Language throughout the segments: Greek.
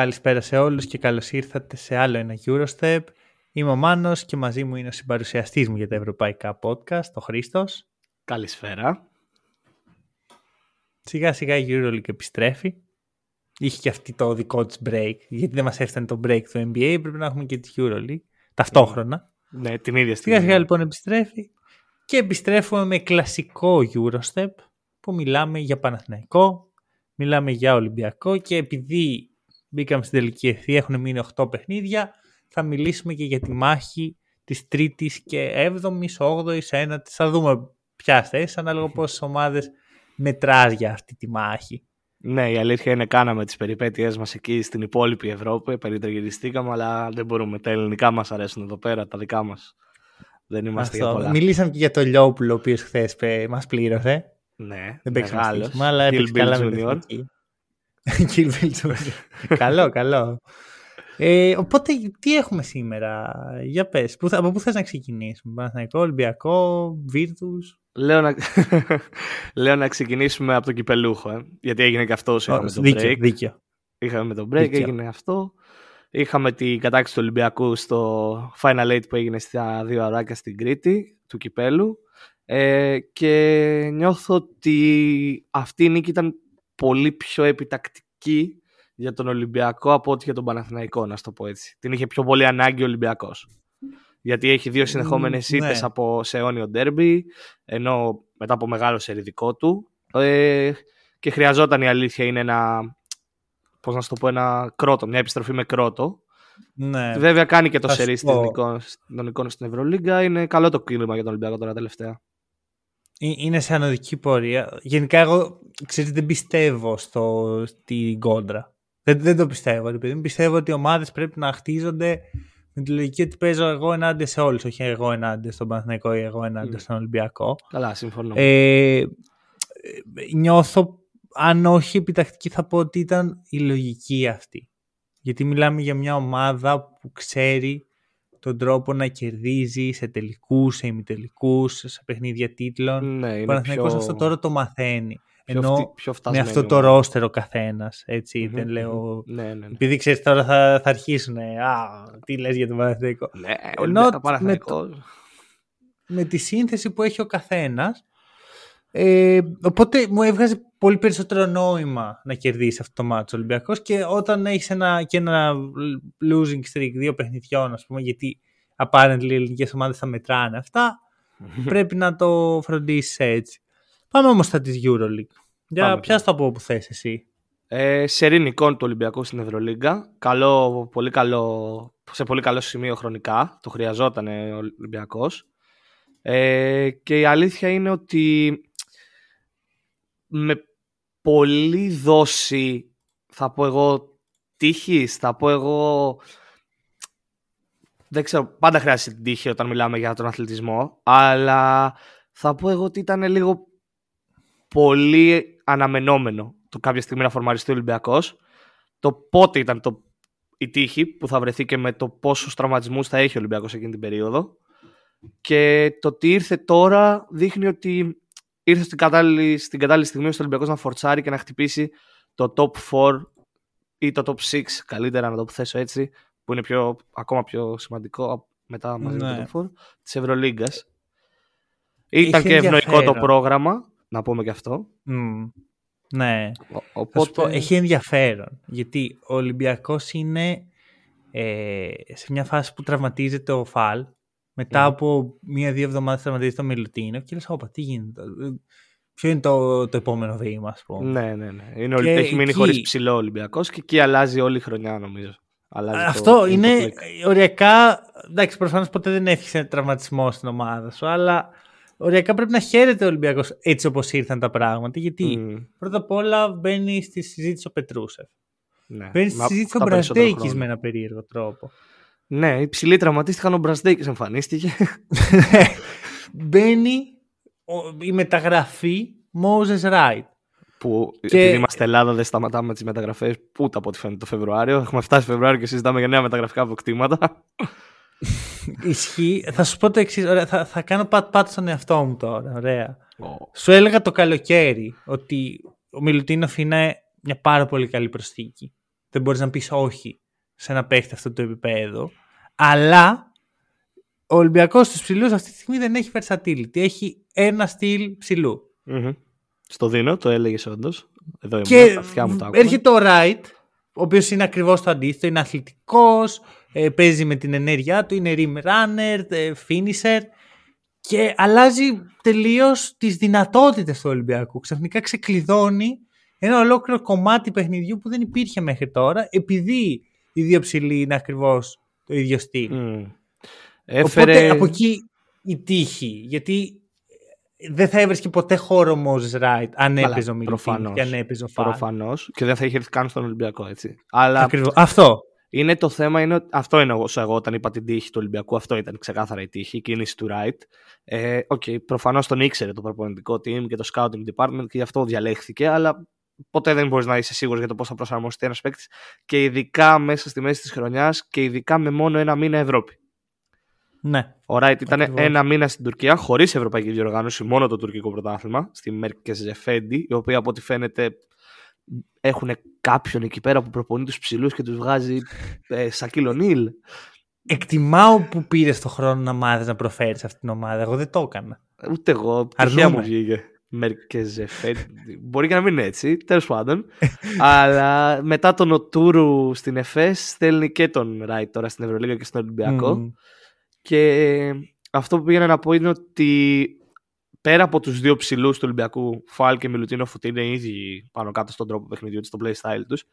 Καλησπέρα σε όλους και καλώς ήρθατε σε άλλο ένα Eurostep. Είμαι ο Μάνος και μαζί μου είναι ο συμπαρουσιαστής μου για τα ευρωπαϊκά podcast, ο Χρήστος. Καλησπέρα. Σιγά σιγά η Euroleague επιστρέφει. Είχε και αυτή το δικό της break, γιατί δεν μας έφτανε το break του NBA, πρέπει να έχουμε και τη Euroleague ταυτόχρονα. Ναι, την ίδια στιγμή. Σιγά σιγά λοιπόν επιστρέφει και επιστρέφουμε με κλασικό Eurostep που μιλάμε για Παναθηναϊκό, μιλάμε για Ολυμπιακό και επειδή μπήκαμε στην τελική ευθεία, έχουν μείνει 8 παιχνίδια, θα μιλήσουμε και για τη μάχη της τρίτης και έβδομης, όγδοης, ένατης. Θα δούμε ποια θέση, ανάλογα πόσες ομάδες μετράς για αυτή τη μάχη. Ναι, η αλήθεια είναι κάναμε τις περιπέτειές μας εκεί στην υπόλοιπη Ευρώπη, περιτριγυριστήκαμε, αλλά δεν μπορούμε. Τα ελληνικά μας αρέσουν εδώ πέρα, τα δικά μας. Δεν είμαστε Αυτό. για πολλά. Μιλήσαμε και για το Λιόπουλο, ο οποίος χθες μας πλήρωσε. Ναι, Δεν παίξαμε μεγάλος. στοίχημα, αλλά Kill έπαιξε Bill καλά με την Junior. εθνική. Kill Bill Junior. καλό, καλό. Ε, οπότε, τι έχουμε σήμερα, για πες, πού θα- από πού θες να ξεκινήσουμε, Παναθηναϊκό, Ολυμπιακό, Virtus. Λέω να... Λέω να ξεκινήσουμε από τον κυπελούχο, ε, γιατί έγινε και αυτό όσο είχαμε το δίκαιο, break. δίκαιο. Είχαμε το break, Δίκιο. έγινε αυτό. Είχαμε την κατάκτηση του Ολυμπιακού στο Final Eight που έγινε στα δύο αράκια στην Κρήτη του Κυπέλου. Ε, και νιώθω ότι αυτή η νίκη ήταν πολύ πιο επιτακτική για τον Ολυμπιακό από ότι για τον Παναθηναϊκό, να σου το πω έτσι. Την είχε πιο πολύ ανάγκη ο Ολυμπιακός. Γιατί έχει δύο συνεχόμενες Μ, ναι. ήττες από σε αιώνιο ντέρμπι, ενώ μετά από μεγάλο σερί δικό του. Ε, και χρειαζόταν η αλήθεια είναι ένα πώς να σου το πω, ένα κρότο, μια επιστροφή με κρότο. Ναι. Βέβαια κάνει και το θα σου σερί πω. των εικόνων- των εικόνων στην Ευρωλίγκα. Είναι καλό το κλίμα για τον Ολυμπιακό τώρα τελευταία. Ε, Είναι σε ανωδική πορεία. Γενικά, εγώ ξέρετε, δεν πιστεύω στο, στην κόντρα. Δεν, δεν το πιστεύω. ρε παιδί μου. Πιστεύω ότι οι ομάδες πρέπει να χτίζονται με τη λογική ότι παίζω εγώ ενάντια σε όλους. Όχι εγώ ενάντια στον Παναθηναϊκό ή εγώ ενάντια Μμ. στον Ολυμπιακό. Καλά, συμφωνώ. Ε, ε, νιώθω, αν όχι επιτακτική, θα πω ότι ήταν η λογική αυτή. Γιατί μιλάμε για μια ομάδα που ξέρει τον τρόπο να κερδίζει σε τελικούς, σε ημιτελικούς, σε παιχνίδια τίτλων. ναι, Ο είναι Παναθηναϊκός πιο, αυτό τώρα το μαθαίνει. πιο, Ενώ φτι- πιο με φτασμένη αυτό το ομάδα. ρόστερο καθένας. Έτσι, Μμμ, δεν μμμ. λέω. Ναι, ναι, ναι. Επειδή ξέρεις τώρα θα, θα αρχίσουν. Α, τι λες για τον Παναθηναϊκό. Ναι, Ενώ Ολυμπιακό, με Παναθηναϊκός. με τη σύνθεση που έχει ο καθένας. Ε, οπότε μου έβγαζε πολύ περισσότερο νόημα να κερδίσει αυτό το μάτσο ο Ολυμπιακός και όταν έχεις ένα, και ένα losing streak δύο παιχνιδιών, ας πούμε, γιατί apparently οι ελληνικές ομάδες θα μετράνε αυτά, πρέπει να το φροντίσεις έτσι. Πάμε όμως στα της EuroLeague. Για Πάμε, πιάσ' το από όπου θες εσύ. Ε, σερήν εικόν του Ολυμπιακού στην Ευρωλίγκα. Καλό, πολύ καλό, σε πολύ καλό σημείο χρονικά. Το χρειαζόταν ο Ολυμπιακός. Ε, και η αλήθεια είναι ότι με πολύ δόση θα πω εγώ τύχης, θα πω εγώ δεν ξέρω, πάντα χρειάζεται την τύχη όταν μιλάμε για τον αθλητισμό αλλά θα πω εγώ ότι ήταν λίγο πολύ αναμενόμενο το κάποια στιγμή να φορμαριστεί ο Ολυμπιακός το πότε ήταν το, η τύχη που θα βρεθεί και με το πόσους τραυματισμούς θα έχει ο Ολυμπιακός εκείνη την περίοδο και το ότι ήρθε τώρα δείχνει ότι ήρθε στην κατάλληλη, στην κατάλληλη στιγμή ο Ολυμπιακός να φορτσάρει και να χτυπήσει το top 4 ή το top 6 καλύτερα να το θέσω έτσι που είναι πιο, ακόμα πιο σημαντικό μετά μαζί με Ναι. το top 4 της Ευρωλίγκας ήταν Είχε και ευνοϊκό το ενδιαφέρον. πρόγραμμα να πούμε και αυτό Μμ. Ναι. Ο- Θα σου οπότε πω, έχει ενδιαφέρον. Γιατί ο Ολυμπιακός είναι ε, σε μια φάση που τραυματίζεται ο Φαλ. Μετά Μμμ. από μία-δύο εβδομάδες τραυματίζεται ο Μιλουτίνο και λες, όπα, τι γίνεται. ε, Ποιο είναι το, το επόμενο βήμα, ας πούμε. ναι ναι ναι είναι, ο- Και έχει μείνει εκεί- χωρίς ψηλό ο Ολυμπιακός και εκεί αλλάζει όλη η χρονιά νομίζω αλλάζει το- Αυτό το είναι κλικ. οριακά. Εντάξει, προφανώς ποτέ δεν έφυγε τραυματισμό στην ομάδα σου, αλλά οριακά πρέπει να χαίρεται ο Ολυμπιακός έτσι όπως ήρθαν τα πράγματα. Γιατί Μμ, πρώτα απ' όλα μπαίνει στη συζήτηση ο Πετρούσεφ. ναι. Μπαίνει στη Μα- συζήτηση ο τα περισσότερο Μπραντέκη χρόνο. με ένα περίεργο τρόπο. Ναι, οι ψηλοί τραυματίστηκαν, ο Μπρασδέκης εμφανίστηκε. Μπαίνει ο- η μεταγραφή Moses Wright. που Και- επειδή είμαστε Ελλάδα δεν σταματάμε τις μεταγραφές ούτε από ό,τι φαίνεται το Φεβρουάριο. Έχουμε φτάσει Φεβρουάριο και συζητάμε για νέα μεταγραφικά αποκτήματα. Ισχύει. Θα σου πω το εξής. Θα, θα κάνω πατ-πατ στον εαυτό μου τώρα. Ωραία. Σου έλεγα το καλοκαίρι ότι ο Μιλουτίνοφ είναι μια πάρα πολύ καλή προσθήκη. δεν μπορείς να πεις όχι σε ένα παίχτη αυτό το επίπεδο. Αλλά ο Ολυμπιακός στους ψηλούς αυτή τη στιγμή δεν έχει versatility. Έχει ένα στυλ ψηλού. Mm-hmm. Στο δίνω, το έλεγες όντως. Εδώ και ήμουν, μου το έρχεται ο Ράιτ, ο οποίος είναι ακριβώς το αντίθετο. Είναι αθλητικός, ε, παίζει με την ενέργειά του, είναι rim runner, ε, finisher και αλλάζει τελείως τις δυνατότητες του Ολυμπιακού. Ξαφνικά ξεκλειδώνει ένα ολόκληρο κομμάτι παιχνιδιού που δεν υπήρχε μέχρι τώρα, επειδή οι δύο ψηλοί είναι ακριβώς το ίδιο στυλ. Mm. Έφερε... Οπότε από εκεί η τύχη. Γιατί δεν θα έβρισκε ποτέ χώρο ο Moses Wright αν έπαιζε ο Μιλουτίνοφ και αν έπαιζε ο Φάρ. Προφανώς. Και δεν θα είχε έρθει καν στον Ολυμπιακό, έτσι. Αλλά Ακριβώς. Αυτό. Είναι το θέμα, είναι, αυτό είναι εγώ όταν είπα την τύχη του Ολυμπιακού. Αυτό ήταν ξεκάθαρα η τύχη, η κίνηση του Wright. Ε, okay, προφανώς τον ήξερε το προπονητικό team και το scouting department και γι' αυτό διαλέχθηκε, αλλά ποτέ δεν μπορείς να είσαι σίγουρος για το πώς θα προσαρμοστεί ένας παίκτης και ειδικά μέσα στη μέση της χρονιάς και ειδικά με μόνο ένα μήνα Ευρώπη. Ναι. Ο Ράιτ ήταν ένα μήνα στην Τουρκία χωρίς ευρωπαϊκή διοργάνωση, μόνο το τουρκικό πρωτάθλημα, στη Μέρκε Ζεφέντη, η οποία από ό,τι φαίνεται έχουν κάποιον εκεί πέρα που προπονεί τους ψηλούς και τους βγάζει ε, Σακύλο Νίλ. Εκτιμάω που πήρες το χρόνο να μάθεις να προφέρεις αυτή την ομάδα. Εγώ δεν το έκανα. Ούτε εγώ. Τυχαία μου βγήκε. Ζεφέντη. Μπορεί και να μην είναι έτσι, τέλος πάντων. Αλλά μετά τον Οτούρου στην ΕΦΕΣ στέλνει και τον Ράιτ τώρα στην Ευρωλίγα και στον Ολυμπιακό. Και αυτό που πήγαινα να πω είναι ότι πέρα από τους δύο ψηλούς του Ολυμπιακού, Φάλ και Μιλουτίνο που είναι ήδη πάνω κάτω στον τρόπο παιχνιδιού στο playstyle τους,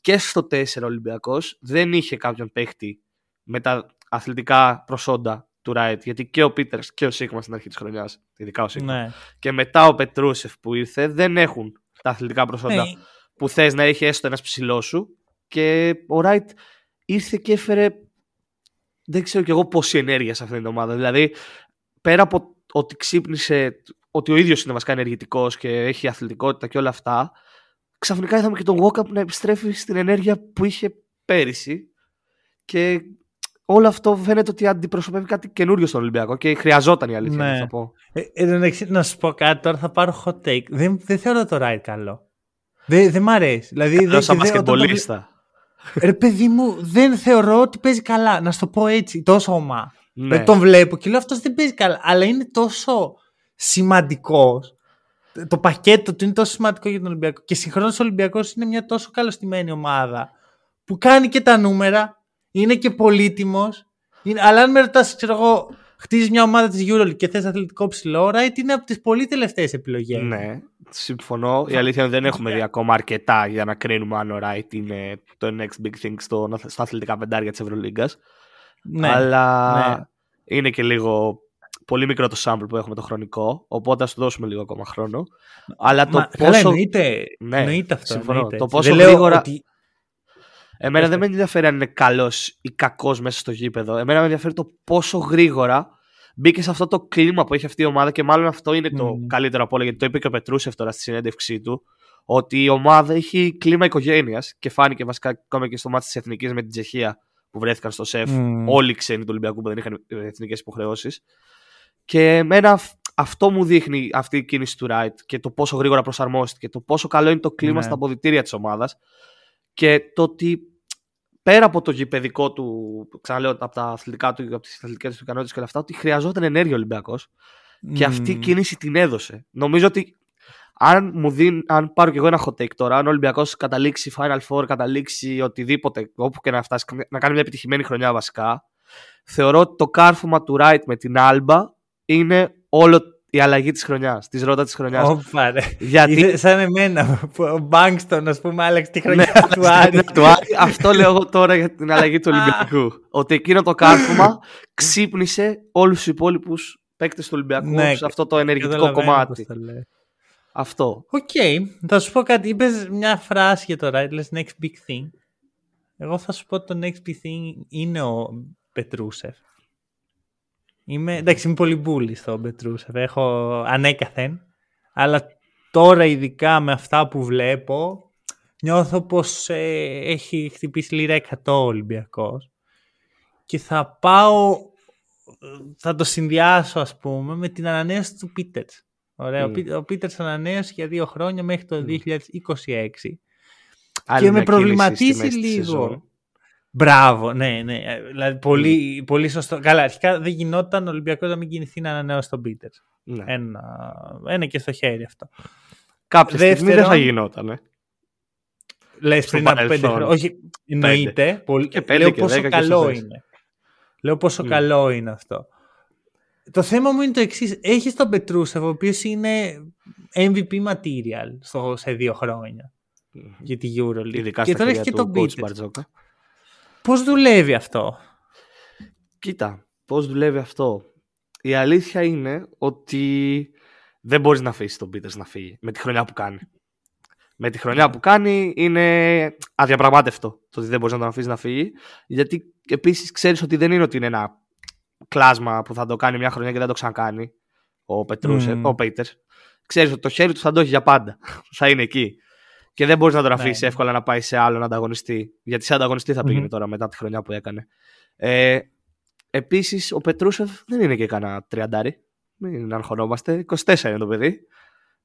και στο 4 Ολυμπιακός δεν είχε κάποιον παίχτη με τα αθλητικά προσόντα του Ράιτ, γιατί και ο Πίτερς και ο Σίγμα στην αρχή της χρονιάς, ειδικά ο Σίγμα, ναι. και μετά ο Πετρούσεφ που ήρθε, δεν έχουν τα αθλητικά προσόντα ναι. που θες να έχει έστω ένας ψηλός σου. Και ο Ράιτ ήρθε και έφερε δεν ξέρω κι εγώ πόση ενέργεια σε αυτήν την ομάδα. Δηλαδή, πέρα από ότι ξύπνησε, ότι ο ίδιος είναι βασικά ενεργητικός και έχει αθλητικότητα και όλα αυτά, ξαφνικά είδαμε και τον Walkup να επιστρέφει στην ενέργεια που είχε πέρυσι. Και όλο αυτό φαίνεται ότι αντιπροσωπεύει κάτι καινούριο στον Ολυμπιακό και χρειαζόταν η αλήθεια ναι. να πω. Ε, ε, να σου πω κάτι τώρα, θα πάρω hot take. Δεν, δεν θεωρώ το ride καλό. Δεν, δεν μ' αρέσει. Δηλαδή, δεν, σαν Ρε παιδί μου, δεν θεωρώ ότι παίζει καλά. Να σου το πω έτσι, τόσο ομά. Ναι. Δεν τον βλέπω και λέω αυτός δεν παίζει καλά. Αλλά είναι τόσο σημαντικός. Το πακέτο του είναι τόσο σημαντικό για τον Ολυμπιακό. Και συγχρόνως ο Ολυμπιακός είναι μια τόσο καλωστημένη ομάδα που κάνει και τα νούμερα, είναι και πολύτιμος. Αλλά αν με ρωτάς, ξέρω εγώ, χτίζεις μια ομάδα της EuroLeague και θες αθλητικό ψηλό, right είναι από τις πολύ τελευταίες επιλογές. Ναι, συμφωνώ. Η αλήθεια είναι ότι δεν έχουμε δει ακόμα αρκετά για να κρίνουμε αν ο Ράιτ είναι το next big thing στο, στα αθλητικά πεντάρια της Ευρωλίγκας. Ναι, Αλλά ναι. είναι και λίγο πολύ μικρό το sample που έχουμε το χρονικό, οπότε ας του δώσουμε λίγο ακόμα χρόνο. Αλλά το Μα, πόσο. Καλά, εννοείται, ναι, εννοείται αυτό. Συμφωνώ. Το πόσο δεν γρήγορα. Ότι... Εμένα δεν με ενδιαφέρει αν είναι καλός ή κακός μέσα στο γήπεδο. Εμένα με ενδιαφέρει το πόσο γρήγορα μπήκε σε αυτό το κλίμα που έχει αυτή η ομάδα και μάλλον αυτό είναι το mm. καλύτερο από όλα γιατί το είπε και ο Πετρούσεφ τώρα στη συνέντευξή του ότι η ομάδα έχει κλίμα οικογένειας και φάνηκε βασικά ακόμα και στο μάτι της Εθνικής με την Τσεχία που βρέθηκαν στο ΣΕΦ mm. όλοι οι ξένοι του Ολυμπιακού που δεν είχαν εθνικές υποχρεώσεις. Και εμένα αυτό μου δείχνει αυτή η κίνηση του Ράιτ και το πόσο γρήγορα προσαρμόστηκε, το πόσο καλό είναι το κλίμα mm. στα αποδητήρια της ομάδας και το ότι πέρα από το γηπαιδικό του, ξαναλέω από τα αθλητικά του, από τις αθλητικές του ικανότητες και όλα αυτά, ότι χρειαζόταν ενέργεια ο Ολυμπιακός. Και αυτή η κίνηση την έδωσε. Νομίζω ότι αν, μου δίνει, αν πάρω κι εγώ ένα hot take τώρα, αν ο Ολυμπιακός καταλήξει Final Four, καταλήξει οτιδήποτε, όπου και να φτάσει, να κάνει μια επιτυχημένη χρονιά βασικά, θεωρώ ότι το κάρφωμα του Wright με την Alba είναι όλο η αλλαγή της χρονιάς, της ρότα της χρονιάς. Ωπα, ρε. Γιατί... σαν εμένα, που ο Μπάγκστον, ας πούμε, άλλαξε τη χρονιά ναι, του Άρη. Αυτό λέω εγώ τώρα για την αλλαγή του Ολυμπιακού. Ότι εκείνο το κάρφωμα ξύπνησε όλους τους υπόλοιπους παίκτες του Ολυμπιακού ναι, σε αυτό το ενεργητικό κομμάτι. Αυτό. OK. Okay. Θα σου πω κάτι. Είπες μια φράση για το Ράιτ, next big thing. Εγώ θα σου πω το next big thing είναι ο Πετρούσεφ. Είμαι, εντάξει, είμαι πολύ bullish στο Πετρούσεφ. Έχω ανέκαθεν. Αλλά τώρα ειδικά με αυτά που βλέπω νιώθω πως ε, έχει χτυπήσει λίρα 100 ο Ολυμπιακός. Και θα πάω, θα το συνδυάσω ας πούμε με την ανανέωση του Πίτερς. Ωραία, mm. ο Πίτερς ανανέωσε για δύο χρόνια μέχρι το 2026. Άλλη και μια με κίνηση προβληματίζει στη μέση της λίγο. Σεζόν. Μπράβο, ναι, ναι. Ε, Δηλαδή, πολύ, πολύ σωστό. Καλά, αρχικά δεν γινόταν ο Ολυμπιακός να μην κινηθεί να ανανεώσει τον Πίτερ. Ναι. Ένα, ένα και στο χέρι αυτό. Κάποια στιγμή δεν δεύτερον- θα γινόταν. Ε. Λες Στο πριν από πέντε παρελθόν. χρόνια. Όχι, εννοείται. Πολύ... Και πέντε Λέω και πόσο δέκα και καλό στο θες. είναι. Λέω πόσο Μμ. καλό είναι αυτό. Το θέμα μου είναι το εξής. Έχεις τον Πετρούσεφ, ο οποίος είναι MVP material στο, σε δύο χρόνια για τη EuroLeague. Ειδικά και στα τώρα χέρια έχει και του τον coach Πίτερ. Μπαρτζόκα. Πώς δουλεύει αυτό; Κοίτα, πώς δουλεύει αυτό. Η αλήθεια είναι ότι δεν μπορείς να αφήσεις τον Πίτερς να φύγει με τη χρονιά που κάνει. Με τη χρονιά που κάνει είναι αδιαπραγμάτευτο το ότι δεν μπορείς να τον αφήσεις να φύγει. Γιατί επίσης ξέρεις ότι δεν είναι ότι είναι ένα κλάσμα που θα το κάνει μια χρονιά και δεν το ξανακάνει ο, Πετρούσε, Μμμ. ο Πέιτερς. Ξέρεις ότι το χέρι του θα το έχει για πάντα. θα είναι εκεί. Και δεν μπορείς να τον αφήσει Ναι. εύκολα να πάει σε άλλον ανταγωνιστή. Γιατί σε ανταγωνιστή θα πήγαινε Μμμ. τώρα μετά τη χρονιά που έκανε. Ε, Επίσης, ο Πετρούσεφ δεν είναι και κανένα τριαντάρι. Μην αγχωνόμαστε. 24 είναι το παιδί.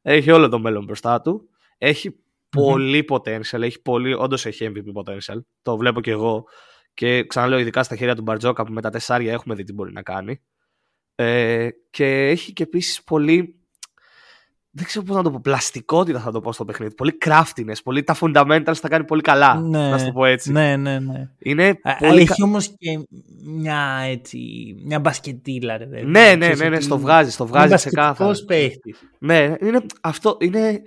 Έχει όλο το μέλλον μπροστά του. Έχει πολύ potential. Έχει πολύ, όντως έχει MVP potential. Το βλέπω και εγώ. Και ξαναλέω, ειδικά στα χέρια του Μπαρτζόκα που με τα τεσσάρια έχουμε δει τι μπορεί να κάνει. Ε, και έχει και επίσης πολύ. Δεν ξέρω πώς να το πω. Πλαστικότητα θα το πω στο παιχνίδι. Πολύ craftiness. Πολύ, τα fundamentals τα κάνει πολύ καλά. Ναι, Να σου το πω έτσι. Ναι, ναι, ναι. Είναι Α, πολύ. Έχει κα- όμως και μια έτσι. Μια μπασκετήλα, ρε παιδί. Ναι, ναι, Ξέρεις ναι, ναι, ότι στο βγάζει, στο βγάζει είναι ξεκάθαρα. μπασκετικός παίχτης. Ναι, είναι, αυτό είναι.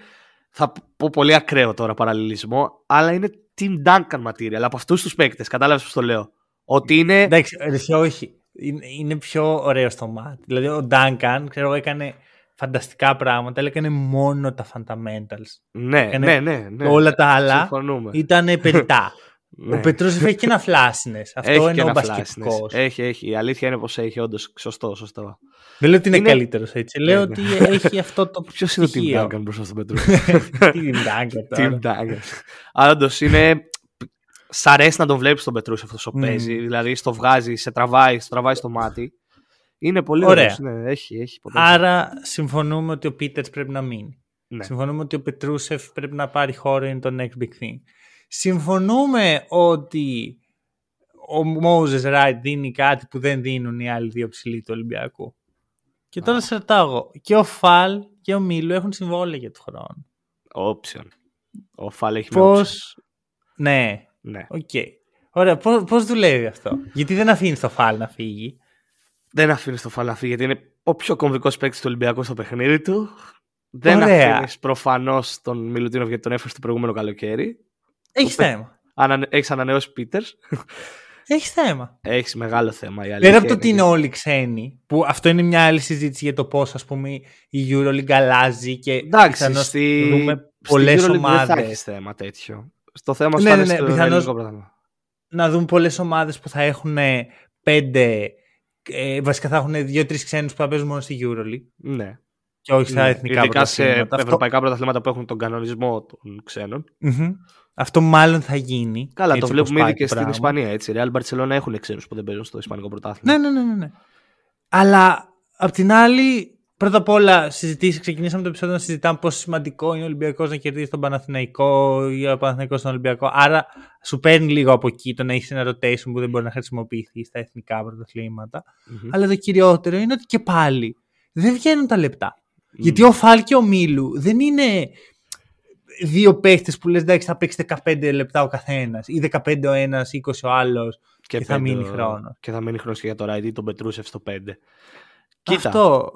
Θα πω πολύ ακραίο τώρα παραλληλισμό, αλλά είναι Team Duncan material από αυτούς τους παίκτες. Κατάλαβες πώς το λέω. Ότι είναι. Εντάξει, ρε, όχι. Είναι, είναι πιο ωραίο στο μάτι. Δηλαδή, ο Duncan, ξέρω εγώ, έκανε φανταστικά πράγματα, αλλά έκανε μόνο τα fundamentals. Ναι, έκανε ναι, ναι, ναι. Όλα τα άλλα Συμφωνούμε. ήταν περιτά. Ναι. Ο Πετρούσεφ έχει και ένα flashness. Αυτό Έχει και είναι ο ένα μπασκετικός. flashness. Έχει, έχει. Η αλήθεια είναι πως έχει, όντως. Σωστό, σωστό. Δεν λέω ότι είναι, Είναι- καλύτερος έτσι. Λέω Ναι, ότι ναι. έχει αυτό το. Ποιος είναι ο Team στοιχείο. Duncan μπροστά στον Πετρού. Τι Duncan Team τώρα. Duncan. Αλλά όντως είναι. Σ' αρέσει να τον βλέπεις τον Πετρούς αυτός όσο Μμμ. παίζει. Δηλαδή στο βγάζει, σε τραβάει, στο τραβάει στο μάτι. Είναι πολύ Ωραία. ωραίος, Ναι, έχει, έχει potential. Άρα συμφωνούμε ότι ο Πίτερς πρέπει να μείνει. Ναι. Συμφωνούμε ότι ο Πετρούσεφ πρέπει να πάρει χώρο, είναι το next big thing. Συμφωνούμε ότι ο Moses Wright δίνει κάτι που δεν δίνουν οι άλλοι δύο ψηλοί του Ολυμπιακού. Και τώρα σε ρωτάω εγώ, και ο Φαλ και ο Μίλου έχουν συμβόλαια για του χρόνου. Option. Ο Φαλ έχει μια Πώ. option. Ναι, Ναι. οκ. Ωραία, πώς, πώς δουλεύει αυτό; Γιατί δεν αφήνεις το Φαλ να φύγει. Δεν αφήνεις το Φαλ να φύγει γιατί είναι ο πιο κομβικός παίκτης του Ολυμπιακού στο παιχνίδι του. Δεν Ωραία. αφήνεις προφανώς τον Μιλουτίνοφ γιατί τον έφερε το προηγούμενο καλοκαίρι. Έχεις Πε- θέμα. Έχεις ανανεώσει Πίτερς. Έχεις θέμα. Έχεις μεγάλο θέμα. Η Πέρα αλήθεια από το ότι είναι είναι όλοι ξένοι, που αυτό είναι μια άλλη συζήτηση για το πώς ας πούμε η EuroLeague αλλάζει και Εντάξει, πιθανώς στη, δούμε στη πολλές EuroLeague Δεν θα ομάδες. έχεις θέμα τέτοιο. Στο θέμα σου Ναι, θα ναι, είναι ναι, στο πιθανώς- ελληνικό πρωτάθλημα. Να δούμε πολλές ομάδες που θα έχουν πέντε. Ε, βασικά θα έχουν δύο-τρεις ξένους που θα παίζουν μόνο στη EuroLeague Ναι. και όχι στα Ναι. εθνικά Ειδικά σε πρωταθλήματα. Αυτό, ευρωπαϊκά πρωταθλήματα που έχουν τον κανονισμό των ξένων. Μμμ. αυτό μάλλον θα γίνει. Καλά, έτσι το όπως βλέπουμε πάει ήδη και το στην πράγμα. Ισπανία. Έτσι. Real Barcelona έχουν ξένους που δεν παίζουν στο Ισπανικό πρωτάθλημα. Ναι, ναι, ναι, ναι, ναι. Αλλά απ' την άλλη, πρώτα απ' όλα, συζητήσεις, ξεκινήσαμε το επεισόδιο να συζητάμε πόσο σημαντικό είναι ο Ολυμπιακός να κερδίσει τον Παναθηναϊκό ή ο Παναθηναϊκός τον Ολυμπιακό. Άρα, σου παίρνει λίγο από εκεί το να έχεις ένα rotation που δεν μπορεί να χρησιμοποιηθεί στα εθνικά πρωταθλήματα. Μμμ. Αλλά το κυριότερο είναι ότι και πάλι δεν βγαίνουν τα λεπτά. Μμ. Γιατί ο Φάλ και ο Μίλου δεν είναι δύο παίχτες που λες εντάξει θα παίξει 15 λεπτά ο καθένας ή 15 ο ένας, 20 ο άλλος. και θα πέντε μείνει ο- χρόνος. Και θα μείνει χρόνος και για το Ράιντι, τον Πετρούσεφ στο 5. Κοίτα, Αυτό.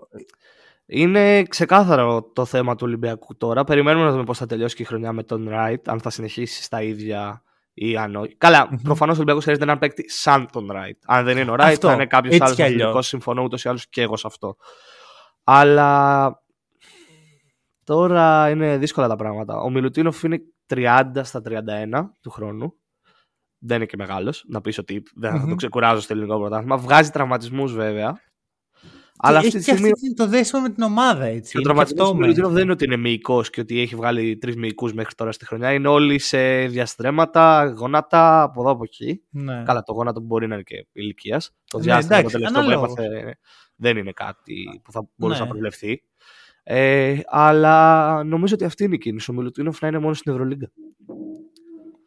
Είναι ξεκάθαρο το θέμα του Ολυμπιακού τώρα. Περιμένουμε να δούμε πώς θα τελειώσει και η χρονιά με τον Ράιτ, αν θα συνεχίσει στα ίδια ή αν όχι. Καλά, Μμμ. προφανώς ο Ολυμπιακός χρειάζεται έναν παίκτη σαν τον Ράιτ. Αν δεν είναι ο Ράιτ, Αυτό, θα είναι κάποιος έτσι άλλος κι αλλιώς. αθλητικός. Συμφωνώ ούτως ή άλλως και εγώ σε αυτό. Αλλά τώρα είναι δύσκολα τα πράγματα. Ο Μιλουτίνοφ είναι 30 στα 31 του χρόνου. Δεν είναι και μεγάλος. Να πεις ότι δεν θα Μμμ. το ξεκουράζω στο ελληνικό πρωτάθλημα. Βγάζει τραυματισμούς βέβαια. Αλλά έχει αυτή τη και στιγμή αυτή το δέσιμο με την ομάδα έτσι. και ο Είναι και τραυματισμός αυτό του με- Μιλουτίνοφ δεν είναι ότι είναι μυϊκός και ότι έχει βγάλει τρεις μυϊκούς μέχρι τώρα στη χρονιά. Είναι όλοι σε διαστρέμματα, γόνατα από εδώ από εκεί. Ναι. Καλά, το γόνατο μπορεί να είναι και ηλικίας. Το Ναι, διάστημα εντάξει, το τελευταίο που αναλόγως. έπαθε δεν είναι κάτι που θα μπορούσε Ναι. να προβλεφθεί. Ε, αλλά νομίζω ότι αυτή είναι η κίνηση. Ο Μιλουτίνοφ να είναι μόνος στην Ευρωλίγκα.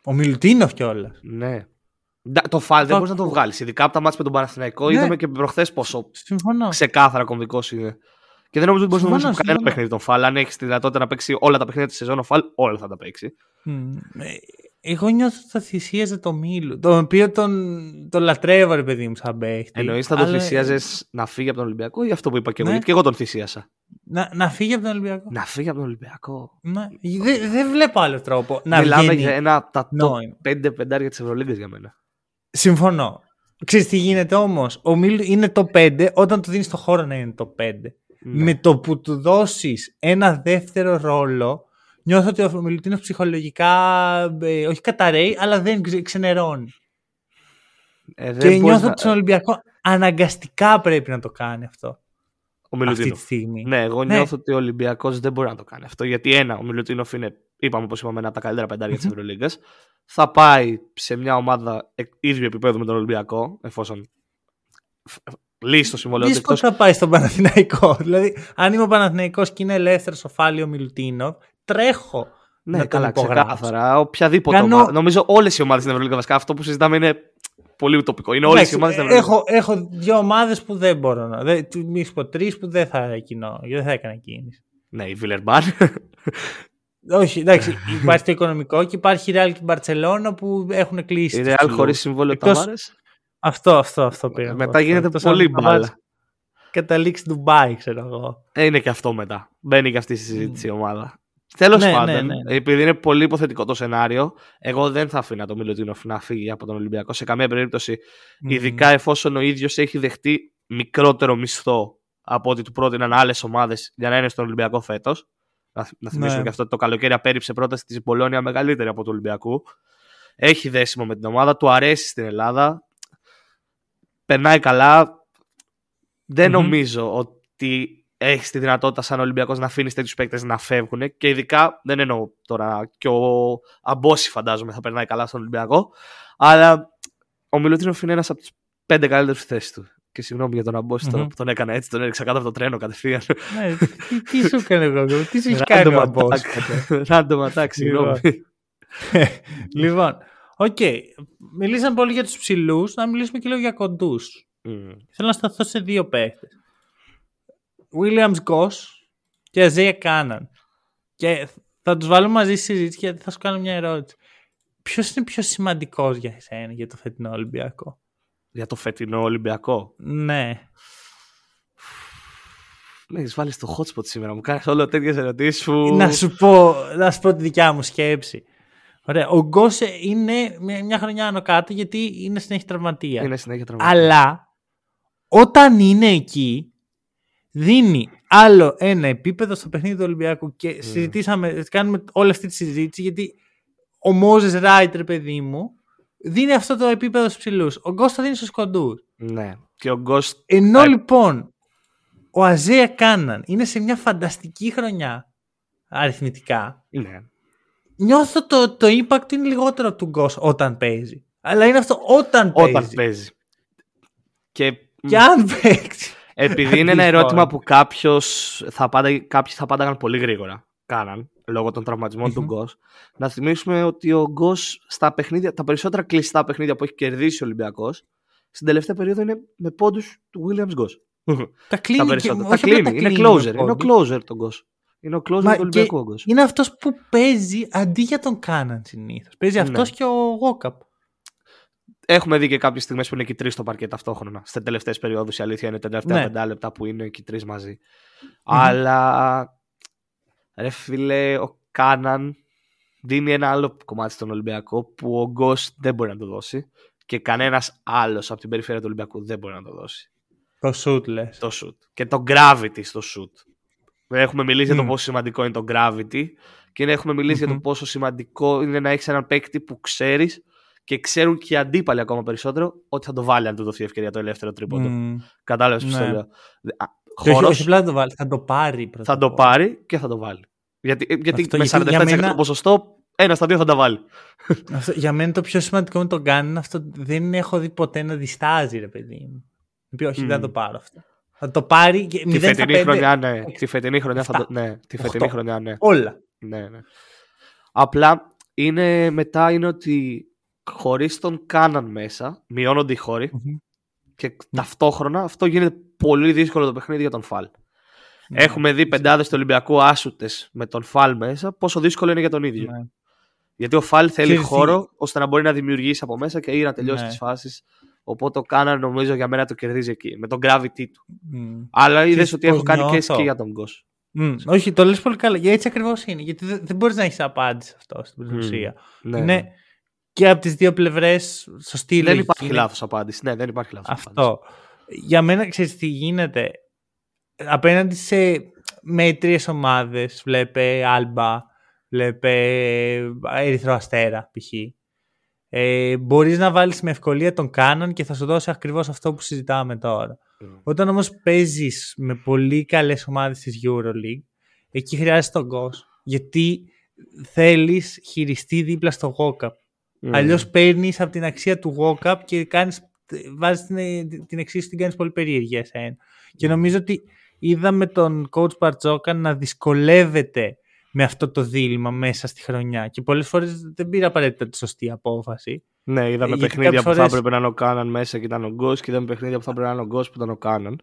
Ο Μιλουτίνοφ κιόλας. Ναι. Ντα- Το φάλ δεν Θα- μπορείς να το βγάλεις. Ειδικά από τα μάτια με τον Παναθηναϊκό Ναι. είδαμε και προχθές πόσο Συμφωνώ. ξεκάθαρα κομβικός είναι. Και δεν νομίζω ότι μπορείς να Συμφωνώ, δώσει κανένα συμφωνώ. παιχνίδι τον φάλ. Αν έχεις τη δυνατότητα να παίξει όλα τα παιχνίδια της σεζόν, ο φάλ όλα θα τα παίξει. Μμ. Ε, Εγώ νιώθω ότι θα θυσίαζε το Μίλου. Το οποίο τον, τον λατρεύω, ρε παιδί μου, σαν παίχτη. Εννοείς θα το Αλλά- θυσίαζες να φύγει από τον Ολυμπιακό ή αυτό που είπα και εγώ. Ναι. Γιατί και εγώ τον θυσίασα. Να, να φύγει από τον Ολυμπιακό. Να φύγει από τον Ολυμπιακό. Ναι. Δεν δεν βλέπω άλλο τρόπο να Μιλάμε βγαίνει. για ένα από τα top νόημα. 5 πεντάρια της Ευρωλίγκας για μένα. Συμφωνώ. Ξέρεις τι γίνεται όμως; Ο Μίλου είναι το 5 όταν του δίνεις το χώρο να είναι το 5. Ναι. Με το που του δώσεις ένα δεύτερο ρόλο νιώθω ότι ο Μιλουτίνος ψυχολογικά ε, όχι καταραίει αλλά δεν ξε- ξενερώνει. Ε, δεν Και μπορείς νιώθω να- ότι στον Ολυμπιακό αναγκαστικά πρέπει να το κάνει αυτό Ο αυτή Μιλουτίνοφ. τη στιγμή. Ναι, εγώ Ναι. νιώθω ότι ο Ολυμπιακός δεν μπορεί να το κάνει αυτό. Γιατί ένα, ο Μιλουτίνοφ είναι, είπαμε όπως είπαμε, ένα από τα καλύτερα πεντάρια της Ευρωλίγκας. Θα πάει σε μια ομάδα εκ- ίδιου επίπεδου με τον Ολυμπιακό, εφόσον φ- λύσει το συμβόλαιο του. Δύσκολο εκτός- θα πάει στον Παναθηναϊκό. δηλαδή, αν είμαι ο Παναθηναϊκός και είναι ελεύθερος ο Φάλιο Μιλουτίνο, τρέχω Ναι, να τον καλά, υπογράψω. ξεκάθαρα. Οποιαδήποτε Κάνω- ομάδα. Νομίζω όλες οι ομάδες στην Ευρωλίγκα βασικά αυτό που συζητάμε είναι πολύ ουτοπικό. Είναι όλες οι Εντάξει, ομάδες στην Ευρωλίγκα. έχω, έχω δύο ομάδες που δεν μπορώ να. Δεν, μη σου πω τρεις που δεν θα, κοινώ, δεν θα έκανα κίνηση. Ναι, η Βιλερμπάν. Όχι, εντάξει, υπάρχει το οικονομικό και υπάρχει η Real και η Μπαρσελόνα που έχουν κλείσει. Η τους Real ψηλούς. χωρίς συμβόλαιο Εκτός- Ταβάρε. Αυτό, αυτό, αυτό πήρα. Μετά αυτό. γίνεται Εκτός πολύ αν ο Ταβάρης μπάλα. Καταλήξει Ντουμπάι, ξέρω εγώ. Ε, είναι και αυτό μετά. Μπαίνει και αυτή στη συζήτηση η ομάδα. Τέλος Ναι, πάντων, ναι, ναι, ναι. επειδή είναι πολύ υποθετικό το σενάριο, εγώ δεν θα αφήνα τον Μιλουτίνοφ να φύγει από τον Ολυμπιακό σε καμία περίπτωση. Ειδικά εφόσον ο ίδιος έχει δεχτεί μικρότερο μισθό από ό,τι του πρότειναν άλλες ομάδες για να είναι στον Ολυμπιακό φέτος. Να, να θυμίσουμε Ναι. και αυτό ότι το καλοκαίρι απέρριψε πρόταση της Μπολόνια μεγαλύτερη από του Ολυμπιακού. Έχει δέσιμο με την ομάδα, του αρέσει στην Ελλάδα. Περνάει καλά. Δεν Μμμ. νομίζω ότι έχει τη δυνατότητα σαν Ολυμπιακός να αφήνεις τέτοιους παίκτες να φεύγουν. Και ειδικά δεν εννοώ τώρα και ο Αμπόση φαντάζομαι θα περνάει καλά στον Ολυμπιακό. Αλλά ο Μιλουτίνοφ είναι ένας από του πέντε καλύτερους στη θέση του. Και συγγνώμη για τον Αμπόση τώρα Μμμ. που τον έκανα έτσι, τον έριξα κάτω από το τρένο κατευθείαν. Ναι, τι, τι σου έκανε εγώ, τι σου έχει κάνει Random ο Αμπός; Attack. Random attack, συγγνώμη. λοιπόν, οκ. Μιλήσαμε πολύ για τους ψηλούς, να μιλήσουμε και λίγο για κοντούς. Μμμ. Θέλω να σταθώ σε δύο παίχτες. Williams Goss και Αϊζάια Κάναν. Και θα τους βάλω μαζί στη συζήτηση γιατί θα σου κάνω μια ερώτηση. Ποιος είναι πιο σημαντικός για εσένα για το φετινό Ολυμπιακό; Για το φετινό Ολυμπιακό. Ναι. Με έχει βάλεις στο hotspot σήμερα. Μου κάνεις όλο τέτοιες ερωτήσεις που. Να σου πω, να σου πω τη δικιά μου σκέψη. Ωραία. Ο Γκος είναι μια, μια χρονιά άνω κάτω γιατί είναι συνέχεια τραυματία. Είναι συνέχεια τραυματία. Αλλά όταν είναι εκεί, δίνει άλλο ένα επίπεδο στο παιχνίδι του Ολυμπιακού. Και συζητήσαμε, κάνουμε όλη αυτή τη συζήτηση γιατί ο Μόζες Ράιτρ, παιδί μου, δίνει αυτό το επίπεδο στους ψηλούς. Ο Γκος το δίνει στους κοντούς. Ναι. Και ο Ghost. Ενώ Ε. λοιπόν ο Αζέα Κάναν είναι σε μια φανταστική χρονιά αριθμητικά, Ναι. νιώθω το, το impact είναι λιγότερο του Γκος όταν παίζει. Αλλά είναι αυτό όταν παίζει. Όταν παίζει. Και, Και αν παίξει. επειδή είναι ένα Αντίστοιχο. ερώτημα που κάποιος θα πάντα, κάποιοι θα πάνταγαν πολύ γρήγορα. Κάναν λόγω των τραυματισμών του Μμμ. Γκος. Να θυμίσουμε ότι ο Γκος στα παιχνίδια, τα περισσότερα κλειστά παιχνίδια που έχει κερδίσει ο Ολυμπιακός στην τελευταία περίοδο είναι με πόντους του Williams Γκος. Τα κλείνει. τα και- περισσότερα. όχι Τα απλά κλείνει. Είναι με closer. Είναι ο πόντους. closer τον Γκος. Είναι ο closer Μα του Ολυμπιακού ο Γκος. Είναι αυτός που παίζει αντί για τον Κάναν συνήθως. Παίζει Ναι. αυτός και ο Γόκαπ. Έχουμε δει και κάποιες στιγμές που είναι και οι τρεις στο παρκέ ταυτόχρονα. Στι τελευταίες περιόδους η αλήθεια είναι τα τελευταία Ναι. πεντά λεπτά που είναι και οι τρεις μαζί. Αλλά ρε φίλε, ο Κάναν δίνει ένα άλλο κομμάτι στον Ολυμπιακό που ο Γκος δεν μπορεί να το δώσει και κανένας άλλος από την περιφέρεια του Ολυμπιακού δεν μπορεί να το δώσει. Το σουτ λες. Το shoot. Και το gravity στο shoot. Έχουμε μιλήσει για το Μμ. πόσο σημαντικό είναι το gravity και έχουμε μιλήσει για το Μμμ. πόσο σημαντικό είναι να έχεις έναν παίκτη που ξέρεις και ξέρουν και οι αντίπαλοι ακόμα περισσότερο ότι θα το βάλει αν του δοθεί ευκαιρία το ελεύθερο τρίποντο. Κατάλαβες πώ το Ναι. λέω. Α, Όχι, όχι Χώρος απλά να το βάλει. Θα το πάρει πρώτα. θα απ' το όλα. πάρει και θα το βάλει. Γιατί, ε, γιατί Αυτό, με γιατί 47% για μένα- ποσοστό ένα στα δύο θα τα βάλει. Αυτό, για μένα το πιο σημαντικό με τον Κάναν αυτό δεν έχω δει ποτέ να διστάζει, ρε παιδί μου. Να πει, όχι, Μμ. δεν θα το πάρω αυτό. Θα το πάρει και Τη 0 στα φετινή 5, χρονιά, ναι. Τη φετινή χρονιά θα το. Εφτά. Ναι, τη φετινή Οχτώ. χρονιά, ναι. Όλα. ναι, ναι. Απλά είναι, μετά είναι ότι χωρίς τον Κάναν μέσα, μειώνονται οι χωροι και ταυτόχρονα αυτό γίνεται πολύ δύσκολο το παιχνίδι για τον Φαλ. Ναι. Έχουμε δει πεντάδες του Ολυμπιακού άσουτες με τον Φαλ μέσα, πόσο δύσκολο είναι για τον ίδιο. Ναι. Γιατί ο Φαλ θέλει χώρο ώστε να μπορεί να δημιουργήσει από μέσα και ή να τελειώσει ναι. τις φάσεις. Οπότε το Κάναν νομίζω για μένα το κερδίζει εκεί, με τον gravity του. Mm. Αλλά είδες ότι έχω κάνει και, και για τον Γκος. Mm. Όχι, το λες πολύ καλά. Γιατί έτσι ακριβώς είναι. Γιατί δεν, δεν μπορείς να έχεις απάντηση αυτό στην ουσία. Ναι, είναι ναι. και από τις δύο πλευρές σωστή Δεν υπάρχει είναι... λάθος απάντηση. Ναι, δεν υπάρχει λάθος Αυτό. Απάντηση. Για μένα, ξέρεις τι γίνεται. Απέναντι σε μέτριες ομάδες, βλέπε Άλμπα, βλέπε Ερυθρό Αστέρα π.χ. Ε, μπορείς να βάλεις με ευκολία τον Κάναν και θα σου δώσει ακριβώς αυτό που συζητάμε τώρα. Mm. Όταν όμως παίζεις με πολύ καλές ομάδες της EuroLeague, εκεί χρειάζεσαι τον Goss. Γιατί θέλεις χειριστή δίπλα στο Walkup. Mm. Αλλιώς παίρνεις από την αξία του Walkup και κάνεις, βάζεις την, την εξίσου την κάνεις πολύ περίεργη εσένα. Και νομίζω ότι είδαμε τον coach Μπαρτζόκα να δυσκολεύεται με αυτό το δίλημα μέσα στη χρονιά. Και πολλές φορές δεν πήρα απαραίτητα τη σωστή απόφαση. Ναι, είδαμε παιχνίδια που θα έπρεπε να είναι ο Κάναν μέσα και ήταν ο Γκος και είδαμε παιχνίδια που θα έπρεπε να είναι ο Γκος που ήταν ο Κάναν.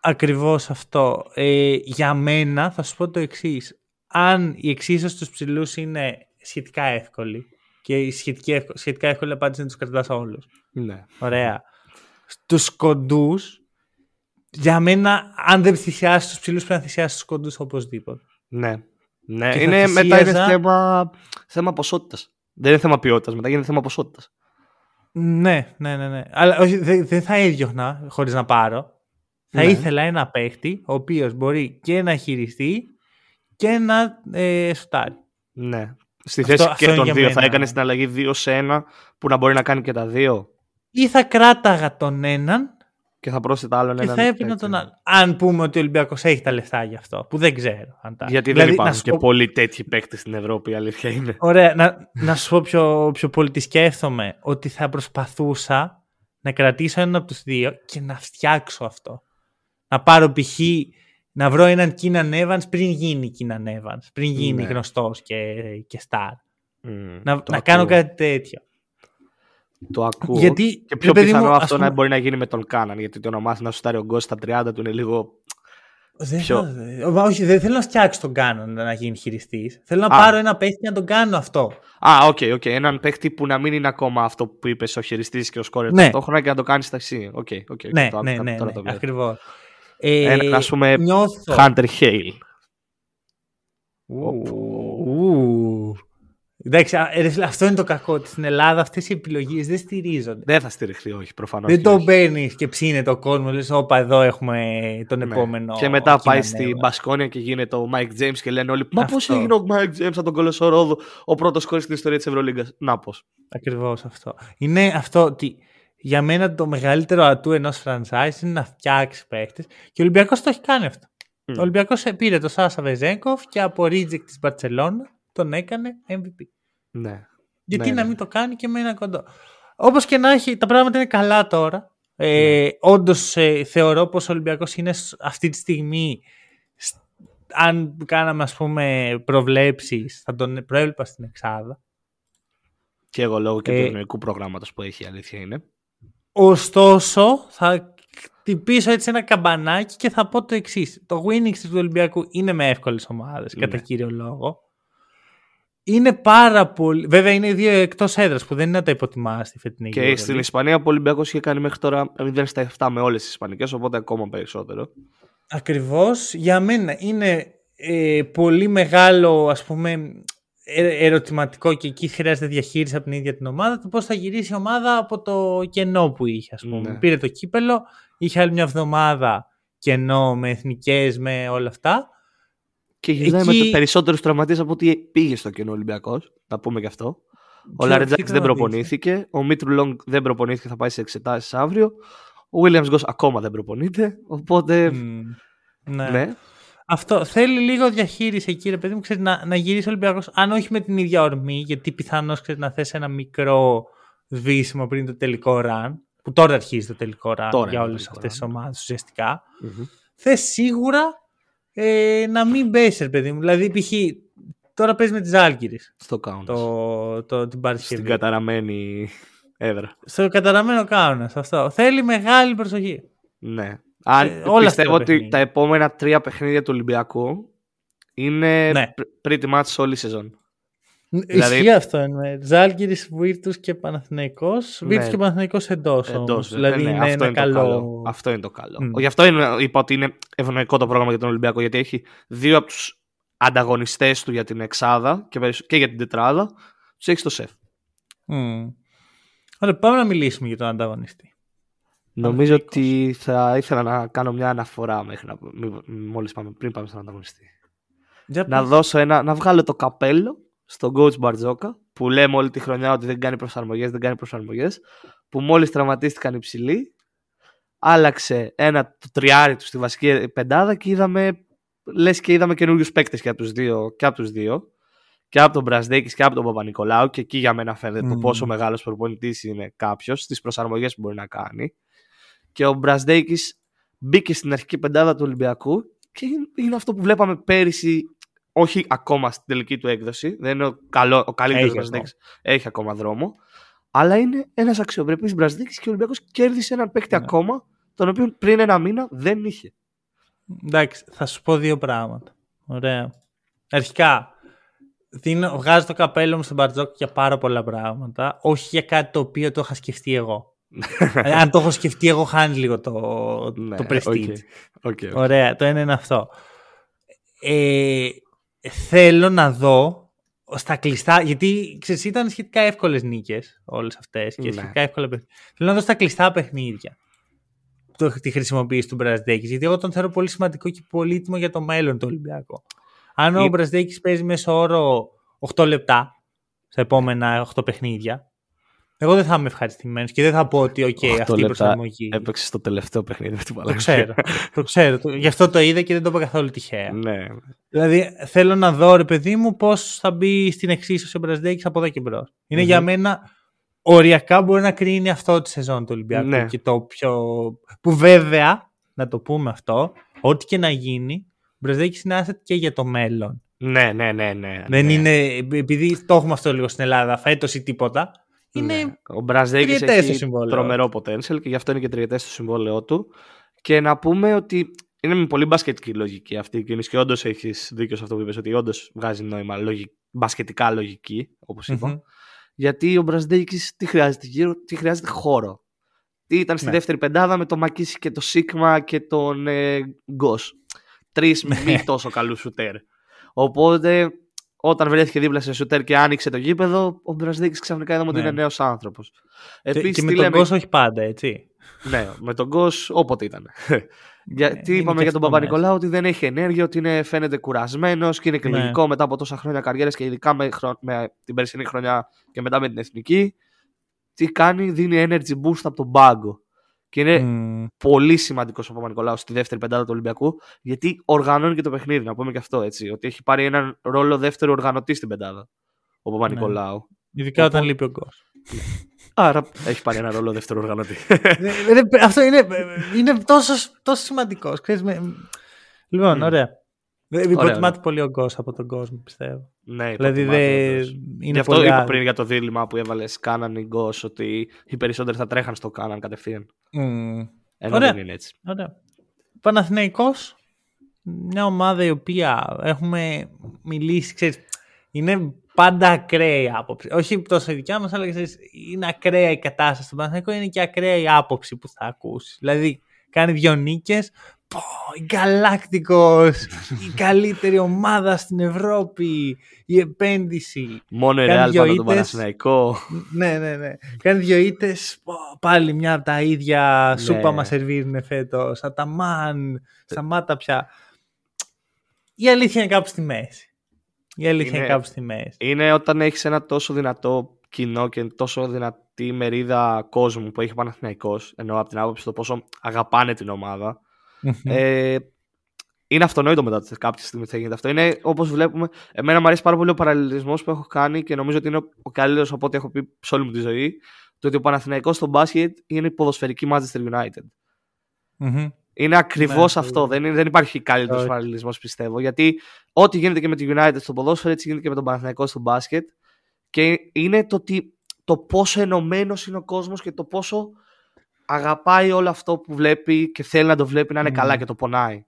Ακριβώς αυτό. Ε, για μένα θα σου πω το εξής. Αν η εξίσωση στους ψηλούς είναι σχετικά εύκολη και η σχετική, σχετικά εύκολη απάντηση είναι τους κρατάς όλους. Ναι. Ωραία. Στου κοντούς, για μένα, αν δεν θυσιάσεις τους ψηλούς, πρέπει να θυσιάσεις τους κοντούς οπωσδήποτε. Ναι. Ναι, είναι, μετά είναι θέμα, θέμα ποσότητας. Δεν είναι θέμα ποιότητας, μετά γίνεται θέμα ποσότητας. Ναι, ναι, ναι, ναι. Αλλά δεν δε θα έδιωχνα χωρίς να πάρω. Θα ναι. ήθελα ένα παίχτη ο οποίος μπορεί και να χειριστεί και να ε, σουτάρει. Ναι. Στη θέση αυτό, και των δύο. Θα έκανε την αλλαγή 2 σε 1 που να μπορεί να κάνει και τα δύο. Ή θα κράταγα τον έναν και θα πρόσθετα άλλον έναν. Και θα έπαιρνα τον άλλο. Αν πούμε ότι ο Ολυμπιακός έχει τα λεφτά γι' αυτό, που δεν ξέρω. Αν τα... Γιατί δηλαδή, δεν υπάρχουν και πω... πολλοί τέτοιοι παίκτες στην Ευρώπη, η αλήθεια είναι. Ωραία, να, να σου πω πιο, πιο πολύ τι σκέφτομαι. Ότι θα προσπαθούσα να κρατήσω έναν από τους δύο και να φτιάξω αυτό. Να πάρω π.χ. να βρω έναν Κίναν Evans πριν γίνει Κίναν Evans, πριν γίνει ναι. γνωστός και, και star. Mm, να, να κάνω κάτι τέτοιο. Το ακούω. Γιατί, και πιο πιθανό μου, αυτό πούμε... να μπορεί να γίνει με τον Κάναν. Γιατί το να μάθει να σουτάρει ο Γκος στα 30 του είναι λίγο. Δεν πιο... θα... Όχι, δεν θέλω να φτιάξω τον Κάναν να γίνει χειριστής. Θέλω να Α. πάρω ένα παίχτη να τον κάνω αυτό. Α, OK, okay, okay. Έναν παίχτη που να μην είναι ακόμα αυτό που είπες ο χειριστής και ο σκόρερ ναι. ταυτόχρονα και να το κάνεις ταξί. Okay, okay, ναι, το, ναι, ναι, ναι, ναι, ακριβώς. Ε, Ένα, ας πούμε, νιώθω... Hunter Hale. Ου, Εντάξει, αυτό είναι το κακό. Στην Ελλάδα αυτές οι επιλογές δεν στηρίζονται. Δεν θα στηριχθεί, όχι, προφανώς. Δεν το παίρνει και ψήνε το κόσμος. Λες, Όπα, εδώ έχουμε τον ναι. επόμενο. Και μετά πάει στην Μπασκόνια και γίνεται ο Mike James και λένε όλοι. Μα πώς έγινε ο Mike James από τον Κολοσσορόδο, ο πρώτος κόρη στην ιστορία της Ευρωλίγκας. Να πώς. Ακριβώς αυτό. Είναι αυτό ότι για μένα το μεγαλύτερο ατού ενός franchise είναι να φτιάξει παίχτε και ο Ολυμπιακός το έχει κάνει αυτό. Mm. Ο Ολυμπιακός πήρε το Σάσα Βεζέγκοφ και από reject της Μπαρσελόνα τον έκανε MVP. Ναι. Γιατί ναι, να ναι. μην το κάνει και με ένα κοντό. Όπως και να έχει, τα πράγματα είναι καλά τώρα. Ε, ναι. Όντως ε, θεωρώ πως ο Ολυμπιακός είναι αυτή τη στιγμή. Αν κάναμε ας πούμε προβλέψεις θα τον προέβλεπα στην Εξάδα. Και εγώ λόγω και ε, του ευνοϊκού προγράμματος που έχει η αλήθεια είναι. Ωστόσο θα χτυπήσω έτσι ένα καμπανάκι και θα πω το εξής. Το winning του Ολυμπιακού είναι με εύκολες ομάδες κατά κύριο λόγο είναι πάρα πολύ. Βέβαια είναι δύο εκτός έδρας που δεν είναι να τα υποτιμάς στη φετινή Και στην Ισπανία ο Ολυμπιακός είχε κάνει μέχρι τώρα 0 στα 7 με όλες τις Ισπανικές, οπότε ακόμα περισσότερο. Ακριβώς. Για μένα είναι ε, πολύ μεγάλο ας πούμε ε, ερωτηματικό και εκεί χρειάζεται διαχείριση από την ίδια την ομάδα το πώς θα γυρίσει η ομάδα από το κενό που είχε. Ας πούμε. Ναι. Πήρε το κύπελο, είχε άλλη μια εβδομάδα κενό με εθνικές, με όλα αυτά και γυρνάει Εκεί... με περισσότερους τραυματίες από ότι πήγε στο κοινό Ολυμπιακός. Να πούμε και αυτό. Ο Λαρετζάκη δεν προπονήθηκε. Ο Μίτρου Λόγκ δεν προπονήθηκε, θα πάει σε εξετάσεις αύριο. Ο Williams Γκος ακόμα δεν προπονείται. Οπότε. ναι. ναι. Αυτό θέλει λίγο διαχείριση εκεί, ρε παιδί μου, ξέρεις, να, να γυρίσεις ο Ολυμπιακός. Αν όχι με την ίδια ορμή, γιατί πιθανώς να θες ένα μικρό σβήσιμο πριν το τελικό run. Που τώρα αρχίζει το τελικό run για όλες αυτές τις ομάδες ουσιαστικά. Mm-hmm. Θες σίγουρα ε, να μην πέσεις, παιδί μου. Δηλαδή, π.χ. τώρα παίζει με τη Ζάλγκυρη. Στο Κάουνας. Το, το, την Παρασκευή. Στην καταραμένη έδρα. Στο καταραμένο Κάουνας. Αυτό. Θέλει μεγάλη προσοχή. Ναι. Αν Ε, όλα πιστεύω αυτά τα ότι παιχνίδια. τα επόμενα τρία παιχνίδια του Ολυμπιακού είναι Ναι. πr- pretty much όλη η σεζόν. Δηλαδή... Ισχύει αυτό. εννοεί. Ζάλγκυρη, Βίρτους και Παναθηναϊκός. Ναι. Βίρτους και Παναθηναϊκός εντός. Εντός, Δηλαδή ναι, ναι, είναι αυτό ένα είναι το καλό. καλό. Αυτό είναι το καλό. Μμ. Γι' αυτό είναι, είπα ότι είναι ευνοϊκό το πρόγραμμα για τον Ολυμπιακό, γιατί έχει δύο από τους ανταγωνιστές του για την εξάδα και, περισσ- και για την τετράδα, τους έχει στο σεφ. Μμ. Ωραία, πάμε να μιλήσουμε για τον ανταγωνιστή. Νομίζω Παναθηναϊκός. ότι θα ήθελα να κάνω μια αναφορά μέχρι να, μη- μόλις πάμε, πριν πάμε στον ανταγωνιστή. Για να πες. δώσω ένα, να βγάλω το καπέλο στον coach Μπαρτζόκα που λέμε όλη τη χρονιά ότι δεν κάνει προσαρμογές, δεν κάνει προσαρμογές που μόλις τραυματίστηκαν οι ψηλοί άλλαξε ένα το τριάρι του στη βασική πεντάδα και είδαμε λες και είδαμε καινούριους παίκτες και από τους δύο και από τους δύο και από τον Μπρασδέκης και από τον Παπα-Νικολάου και εκεί για μένα φαίνεται το Μμμ. πόσο μεγάλος προπονητής είναι κάποιος στις προσαρμογές που μπορεί να κάνει και ο Μπρασδέκης μπήκε στην αρχική πεντάδα του Ολυμπιακού και είναι- είναι αυτό που βλέπαμε πέρυσι όχι ακόμα στην τελική του έκδοση. Δεν είναι ο, καλό, ο καλύτερος Έχει Μπραζδέκη. Έχει ακόμα δρόμο. Αλλά είναι ένας αξιοπρεπής Μπραζντέικις και ο Ολυμπιακός κέρδισε έναν παίκτη Ναι. ακόμα, τον οποίο πριν ένα μήνα δεν είχε. Εντάξει, θα σου πω δύο πράγματα. Ωραία. Αρχικά, δίνω, βγάζω το καπέλο μου στον Μπαρτζώκα για πάρα πολλά πράγματα. Όχι για κάτι το οποίο το είχα σκεφτεί εγώ. Δηλαδή, αν το έχω σκεφτεί εγώ, χάνει λίγο το, Ναι, το prestige. OK, OK, OK. Ωραία, το ένα είναι αυτό. Ε, θέλω να δω στα κλειστά, γιατί ξέρεις, ήταν σχετικά εύκολες νίκες όλες αυτές και Ναι. σχετικά εύκολα παιχνίδια. Θέλω να δω στα κλειστά παιχνίδια το, τη χρησιμοποίηση του Μπραζδέκης, γιατί εγώ τον θεωρώ πολύ σημαντικό και πολύτιμο για το μέλλον του Ολυμπιακού. Αν ο Ε- Μπραζδέκης παίζει μέσω όρο 8 λεπτά στα επόμενα 8 παιχνίδια, εγώ δεν θα είμαι ευχαριστημένος και δεν θα πω ότι, OK, Οχτώ αυτή η λεπτά προσαρμογή. Έπαιξε στο τελευταίο παιχνίδι με την Το Παλαιά. ξέρω. το ξέρω. Το- Γι' αυτό το είδα και δεν το είπα καθόλου τυχαία. ναι. Δηλαδή θέλω να δω, ρε παιδί μου, πώς θα μπει στην εξίσωση ο Μπραζδέκης από εδώ και μπρος. ειναι Μμμ. για μένα οριακά μπορεί να κρίνει αυτό τη σεζόν του Ολυμπιακού. Ναι. Και το πιο. που βέβαια, να το πούμε αυτό, ό,τι και να γίνει, ο Μπραζδέκης είναι asset και για το μέλλον. ναι, ναι, ναι, ναι. Δεν ναι. είναι. επειδή το έχουμε αυτό λίγο στην Ελλάδα, φέτος ή τίποτα. Είναι. Ναι. Ο Μπραζδέκη τριετές το έχει συμβόλαιο. τρομερό potential και γι' αυτό είναι και τριετές στο συμβόλαιό του. Και να πούμε ότι είναι με πολύ μπασκετική λογική αυτή η κίνηση και όντως έχεις δίκιο σε αυτό που είπες, ότι όντως βγάζει νόημα λογι... μπασκετικά λογική, όπως είπα. Μμμ. Γιατί ο Μπραζδέκη τι χρειάζεται γύρω, τι χρειάζεται χώρο. Τι ήταν στη Ναι. δεύτερη πεντάδα με τον Μακίση και το Σίγμα και τον ε, Γκος. Τρεις Ναι. μη τόσο καλούς σουτέρ. Οπότε όταν βρέθηκε δίπλα σε σουτέρ και άνοιξε το γήπεδο, ο Μπραζδέκη ξαφνικά είδαμε ότι Ναι. είναι νέος άνθρωπος. Και- Επίσης, και με τον κόσμο όχι πάντα, έτσι. Ναι, με τον Γκος όποτε ήταν. Γιατί είναι είπαμε και για τον αυτό Παπα-Νικολάου ότι δεν έχει ενέργεια, ότι είναι, φαίνεται κουρασμένος και είναι και Ναι. λογικό μετά από τόσα χρόνια καριέρας και ειδικά με, χρο- με την περσινή χρονιά και μετά με την εθνική. Τι κάνει, δίνει energy boost από τον πάγκο. Και είναι Μμ. πολύ σημαντικός ο Παπα-Νικολάου στη δεύτερη πεντάδα του Ολυμπιακού, γιατί οργανώνει και το παιχνίδι. Να πούμε και αυτό έτσι. Ότι έχει πάρει έναν ρόλο δεύτερο οργανωτή στην πεντάδα. Ο Παπα-Νικολάου. Ειδικά όταν Οπότε- λείπει ο κόσμο. Άρα έχει πάρει ένα ρόλο δεύτερο οργανωτή. Ναι, αυτό είναι, είναι τόσο, τόσο σημαντικός. Λοιπόν, Μμ. ωραία. Ωραία. Υποτιμάται πολύ ο Γκος από τον κόσμο, πιστεύω. ναι, Δηλαδή υποτιμάται δεν όντως. είναι Γι' αυτό πολύ είπα άδικο. πριν για το δίλημα που έβαλε Κάναν ή Γκος ότι οι περισσότεροι θα τρέχαν στο Κάναν κατευθείαν. Μμ. Ενώ Ωραία. δεν είναι έτσι. Ωραία. Παναθηναϊκός, μια ομάδα η οποία έχουμε μιλήσει, ξέρεις, είναι πάντα ακραία η άποψη. Όχι τόσο η δικιά μας, αλλά ξέρεις, είναι ακραία η κατάσταση στον Παναθηναϊκό, είναι και ακραία η άποψη που θα ακούσεις. Δηλαδή, κάνει δύο νίκες, πω, η Galacticos, η καλύτερη ομάδα στην Ευρώπη, η επένδυση. Μόνο η Κάνει Real δυο πάνω τον ήττες. Παναθηναϊκό. ναι, ναι, ναι. Κάνει δύο ήττες. Πάλι μια από τα ίδια Ναι. σούπα μας σερβίρουν φέτος. Αταμάν. Σταμάτα πια. Η αλήθεια είναι κάπου στη μέση. Η αλήθεια είναι, Είναι- κάπου στη μέση. Είναι όταν έχεις ένα τόσο δυνατό κοινό και τόσο δυνατή μερίδα κόσμου που έχει ο Παναθηναϊκός, ενώ από την άποψη το πόσο αγαπάνε την ομάδα. Ε, είναι αυτονόητο μετά ότι κάποια στιγμή θα γίνεται αυτό. Είναι όπως βλέπουμε. Εμένα μου αρέσει πάρα πολύ ο παραλληλισμός που έχω κάνει και νομίζω ότι είναι ο- ο καλύτερος από ό,τι έχω πει σε όλη μου τη ζωή. Το ότι ο Παναθηναϊκός στο μπάσκετ είναι η ποδοσφαιρική Manchester United. Μμμ. Είναι ακριβώς Ναι, αυτό. Δεν, είναι- δεν υπάρχει καλύτερος Όχι. παραλληλισμός, πιστεύω. Γιατί ό,τι γίνεται και με τη United στο ποδόσφαιρο, έτσι γίνεται και με τον Παναθηναϊκό στο μπάσκετ. Και είναι το, ότι, το πόσο ενωμένος είναι ο κόσμος και το πόσο αγαπάει όλο αυτό που βλέπει και θέλει να το βλέπει να είναι Mm. καλά και το πονάει.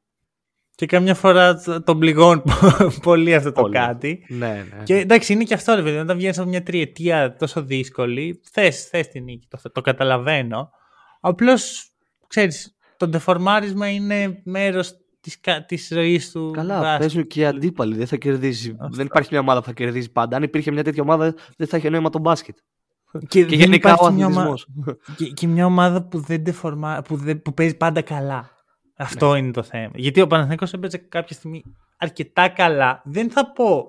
Και καμιά φορά το- τον πληγώνει πολύ αυτό το Πολύ. κάτι. Ναι, ναι. Και εντάξει, είναι και αυτό, ρε παιδί. Όταν βγαίνεις από μια τριετία τόσο δύσκολη, θες θες τη νίκη. Το, το καταλαβαίνω. Απλώς, ξέρεις, το ντεφορμάρισμα είναι μέρος της της ζωής του. Καλά, μπάσκετ. παίζουν και οι αντίπαλοι. Δεν θα κερδίσει. Αυτό. Δεν υπάρχει μια ομάδα που θα κερδίζει πάντα. Αν υπήρχε μια τέτοια ομάδα, δεν θα είχε νόημα το μπάσκετ. Και, Και δεν γενικά υπάρχει ο μια ομα- αθλητισμός. και, και μια ομάδα που δεν ντεφορμα... που, δεν... που παίζει πάντα καλά. Αυτό Ναι. είναι το θέμα. Γιατί ο Παναθηναϊκός έπαιζε κάποια στιγμή αρκετά καλά. Δεν θα πω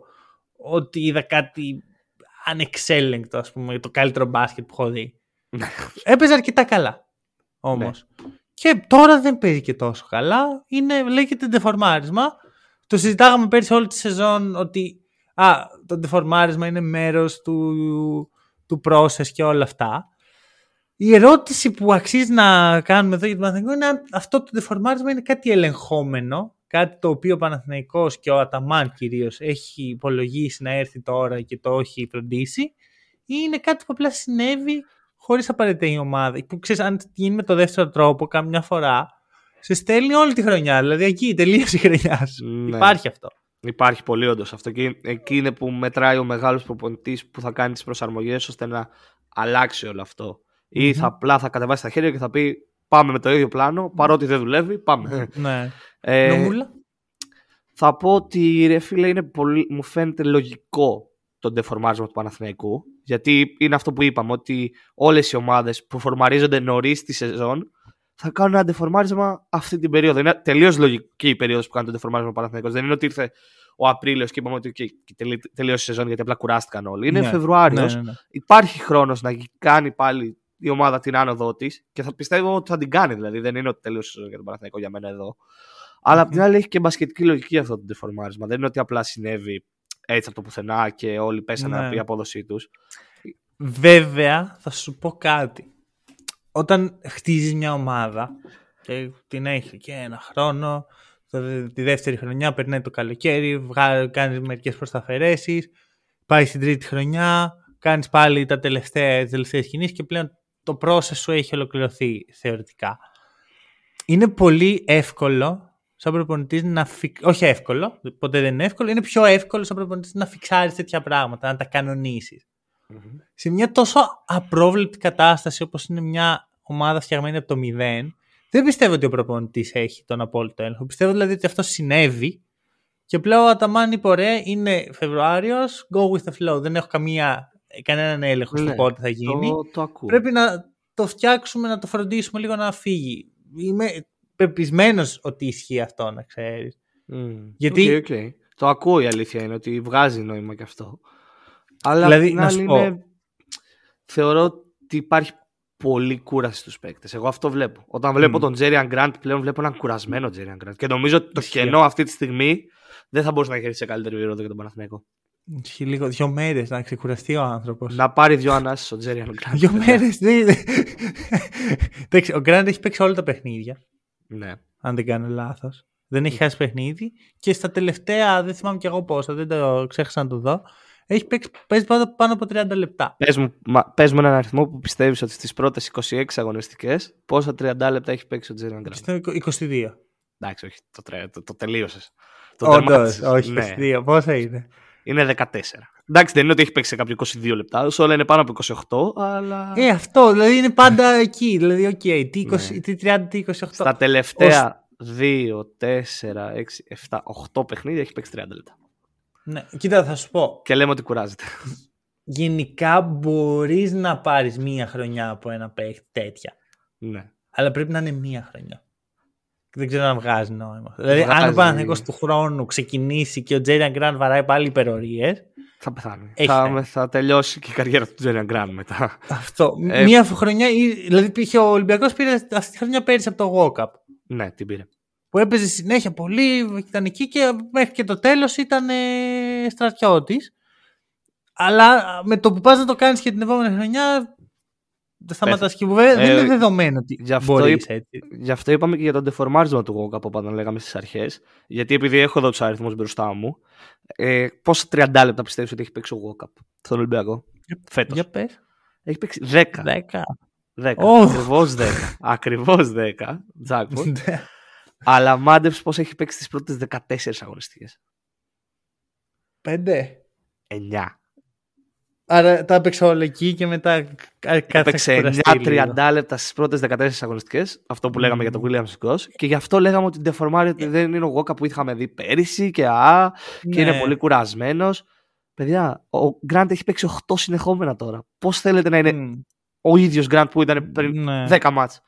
ότι είδα κάτι ανεξέλεγκτο, ας πούμε, το καλύτερο μπάσκετ που έχω δει. Ναι. Έπαιζε αρκετά καλά. Όμως. Και τώρα δεν παίζει και τόσο καλά. Είναι, λέγεται ντεφορμάρισμα. Το συζητάγαμε πέρσι όλη τη σεζόν ότι α, το ντεφορμάρισμα είναι μέρος του, του process και όλα αυτά. Η ερώτηση που αξίζει να κάνουμε εδώ για τον Παναθηναϊκό είναι αν αυτό το ντεφορμάρισμα είναι κάτι ελεγχόμενο, κάτι το οποίο ο Παναθηναϊκός και ο Αταμάν κυρίως έχει υπολογίσει να έρθει τώρα και το έχει φροντίσει ή είναι κάτι που απλά συνέβη χωρίς απαραίτητα η ομάδα. Που ξέρεις, αν γίνει με το δεύτερο τρόπο, καμιά φορά σε στέλνει όλη τη χρονιά. Δηλαδή εκεί τελείωσε η χρονιά σου. Ναι. Υπάρχει αυτό. Υπάρχει πολύ όντως αυτό. Και εκεί είναι που μετράει ο μεγάλος προπονητής που θα κάνει τις προσαρμογές ώστε να αλλάξει όλο αυτό. Ή Μμμ. θα απλά θα κατεβάσει τα χέρια και θα πει Πάμε με το ίδιο πλάνο, παρότι δεν δουλεύει, πάμε. ναι. Ε, Νομούλα; θα πω ότι ρε φίλε είναι πολύ, μου φαίνεται λογικό το ντεφορμάρισμα του Παναθηναϊκού γιατί είναι αυτό που είπαμε ότι όλες οι ομάδες που φορμαρίζονται νωρίς στη σεζόν θα κάνουν ένα ντεφορμάρισμα αυτή την περίοδο. Είναι τελείως λογική η περίοδος που κάνει το ντεφορμάρισμα ο Παναθηναϊκός. Δεν είναι ότι ήρθε ο Απρίλιος και είπαμε ότι okay, τελεί- τελείωσε η σεζόν γιατί απλά κουράστηκαν όλοι. Είναι Ναι. Φεβρουάριος. Ναι, ναι, ναι. Υπάρχει χρόνος να κάνει πάλι η ομάδα την άνοδό της και θα πιστεύω ότι θα την κάνει. Δηλαδή δεν είναι ότι τελείωσε η σεζόν για τον Παναθηναϊκό για μένα εδώ. Αλλά απ' την άλλη έχει και μπασκετική λογική αυτό το ντεφορμάρισμα. Δεν είναι ότι απλά συνέβη έτσι από το πουθενά και όλοι πέσανε Ναι. από η απόδοσή τους. Βέβαια, θα σου πω κάτι. Όταν χτίζεις μια ομάδα και την έχει και ένα χρόνο, το- τη δεύτερη χρονιά περνάει το καλοκαίρι, βγα- κάνεις μερικές προσταφαιρέσεις, πάει στην τρίτη χρονιά, κάνεις πάλι τα τελευταία, τις τελευταίες κινήσεις και πλέον το process σου έχει ολοκληρωθεί θεωρητικά. Είναι πολύ εύκολο σαν προπονητής να φυ... Όχι εύκολο, ποτέ δεν είναι εύκολο, είναι πιο εύκολο σαν προπονητής να φιξάρεις τέτοια πράγματα, να τα κανονίσεις σε μια τόσο απρόβλεπτη κατάσταση όπως είναι μια ομάδα φτιαγμένη από το μηδέν, δεν πιστεύω ότι ο προπονητής έχει τον απόλυτο έλεγχο. Πιστεύω δηλαδή ότι αυτό συνέβη και πλέον ο Αταμάν είπε ωραία, είναι Φεβρουάριος, go with the flow. Δεν έχω καμία, κανέναν έλεγχο στο Ναι, πότε θα γίνει. Το, το ακούω. Πρέπει να το φτιάξουμε, να το φροντίσουμε λίγο να φύγει. Είμαι πεπεισμένος ότι ισχύει αυτό, να ξέρεις. Μμ. Γιατί- Οκ, οκ. Το ακούω η αλήθεια είναι ότι βγάζει νόημα και αυτό. Αλλά Δηλαδή, απ' την να άλλη σου πω. είναι... θεωρώ ότι υπάρχει πολύ κούραση στους παίκτες. Εγώ αυτό βλέπω. Όταν βλέπω Μμ. τον Τζέριαν Γκραντ πλέον βλέπω έναν κουρασμένο Τζέριαν Γκραντ. Και νομίζω ότι το Ισχύει. κενό αυτή τη στιγμή δεν θα μπορούσε να έχει σε καλύτερη περίοδο για τον Παναθηναϊκό. Έχει λίγο δύο μέρες να ξεκουραστεί ο άνθρωπος. Να πάρει δύο ανάσεις ο Τζέριαν Γκραντ. Δύο μέρες. Εντάξει, ο Γκραντ έχει παίξει όλα τα παιχνίδια. Ναι. αν δεν κάνω λάθος. Δεν έχει χάσει παιχνίδι και στα τελευταία, δεν θυμάμαι κι εγώ πόσα, δεν το ξέχασα να το δω. Έχει παίξει, παίζει πάνω, πάνω από 30 λεπτά. Πες μου, μα, πες μου έναν αριθμό που πιστεύεις ότι στις πρώτες 26 αγωνιστικές πόσα 30 λεπτά έχει παίξει ο Τζέριαν Γκραντ. Στο 22. Εντάξει, όχι, το, τρε- το, το τελείωσες. Το Όντως, τερμάτισες. όχι, Ναι. 22. Πόσα είναι; Είναι 14. Εντάξει, δεν είναι ότι έχει παίξει σε κάποιο 22 λεπτά, όλα είναι πάνω από 28, αλλά Ε, αυτό, δηλαδή είναι πάντα εκεί. Δηλαδή, οκ, τι, 20, Ναι. τι 30, τι 28. στα τελευταία 2, 4, 6, 7, 8 παιχνίδια έχει παίξει 30 λεπτά. Ναι, κοίτα, θα σου πω. Και λέμε ότι κουράζεται. Γενικά μπορείς να πάρεις μία χρονιά από ένα παίχτη τέτοια. ναι. Αλλά πρέπει να είναι μία χρονιά. Δεν ξέρω αν βγάζει νόημα. Δηλαδή, αν Βγάζει. ο Παναθηναϊκός του χρόνου ξεκινήσει και ο Τζέριαν Γκραντ βαράει πάλι υπερορίες. Θα πεθάνει. Έχει Θα, θέμα. θα τελειώσει και η καριέρα του Τζέριαν Γκραν μετά. Αυτό. Ε, Μία χρονιά. ή- Δηλαδή, πήγε ο Ολυμπιακός πήρε αυτή τη χρονιά πέρυσι από το Walkup. ναι, την πήρε. Που έπαιζε συνέχεια πολύ, ήταν εκεί και μέχρι και το τέλος ήταν ε, στρατιώτης. Αλλά με το που πας να το κάνεις και την επόμενη χρονιά, δεν σταματάς και βέβαια δεν Ε, είναι δεδομένο ότι γι' αυτό μπορείς είπ- έτσι. Γι' αυτό είπαμε και για το ντεφορμάρισμα του Γόκα που όταν λέγαμε στις αρχές. Γιατί επειδή έχω εδώ τους αριθμούς μπροστά μου, ε, πόσα 30 λεπτά πιστεύεις ότι έχει παίξει ο Γόκαπ στον Ολυμπιακό; Φέτος. Για πες. Έχει παίξει 10. 10. 10. Ω. Ακριβώς 10. Ακριβώς 10. Jackpot. Αλλά μάντεψε πώς έχει παίξει τις πρώτες 14 αγωνιστικές. 5. 9. Άρα τα έπαιξα όλα εκεί και μετά κα- κάθε Έπαιξε 9-30 λεπτά στις πρώτες 14 αγωνιστικές. Αυτό που λέγαμε για τον Williams Goss. Και γι' αυτό λέγαμε ότι ντεφορμάρει δεν είναι ο Γόκα που είχαμε δει πέρυσι και α, και Ναι. είναι πολύ κουρασμένος. Παιδιά, ο Γκραντ έχει παίξει 8 συνεχόμενα τώρα. Πώς θέλετε να είναι ο ίδιος Γκραντ που ήταν πριν Ναι. 10 μάτς;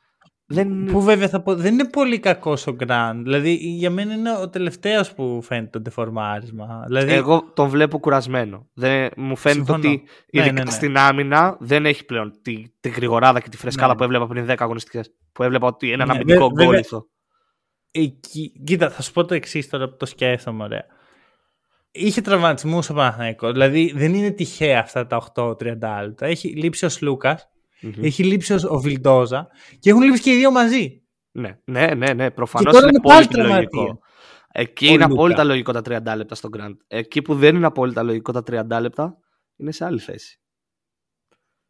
Δεν... Που βέβαια θα πω, δεν είναι πολύ κακό ο Γκραντ. Δηλαδή για μένα είναι ο τελευταίος που φαίνεται το ντεφορμάρισμα. Δηλαδή, Εγώ τον βλέπω κουρασμένο. Δεν, μου φαίνεται Συμφωνώ. ότι Ναι, ειδικά ναι, ναι. στην άμυνα δεν έχει πλέον τη, τη γρηγοράδα και τη φρεσκάδα Ναι. που έβλεπα πριν 10 αγωνιστικές. Που έβλεπα ότι ένα Ναι, αμυντικό βε- βέβαια- γκολ ήθο. εκεί, κοίτα, θα σου πω το εξής τώρα που το σκέφτομαι, ωραία. Είχε τραυματισμούς ο Παναθηναϊκός. Δηλαδή δεν είναι τυχαία αυτά τα 8-30 λεπτά. Έχει λείψει ο Σλούκας, Μμμ. έχει λείψει ο- ο Βιλντόζα και έχουν λείψει και οι δύο μαζί. Ναι, ναι, ναι, ναι. Προφανώς τώρα είναι είναι πολύ πάλι πιο λογικό. τραυματία. Εκεί Ο είναι Λούκα. απόλυτα λογικό τα 30 λεπτά στον Grand. Εκεί που δεν είναι απόλυτα λογικό τα 30 λεπτά είναι σε άλλη θέση.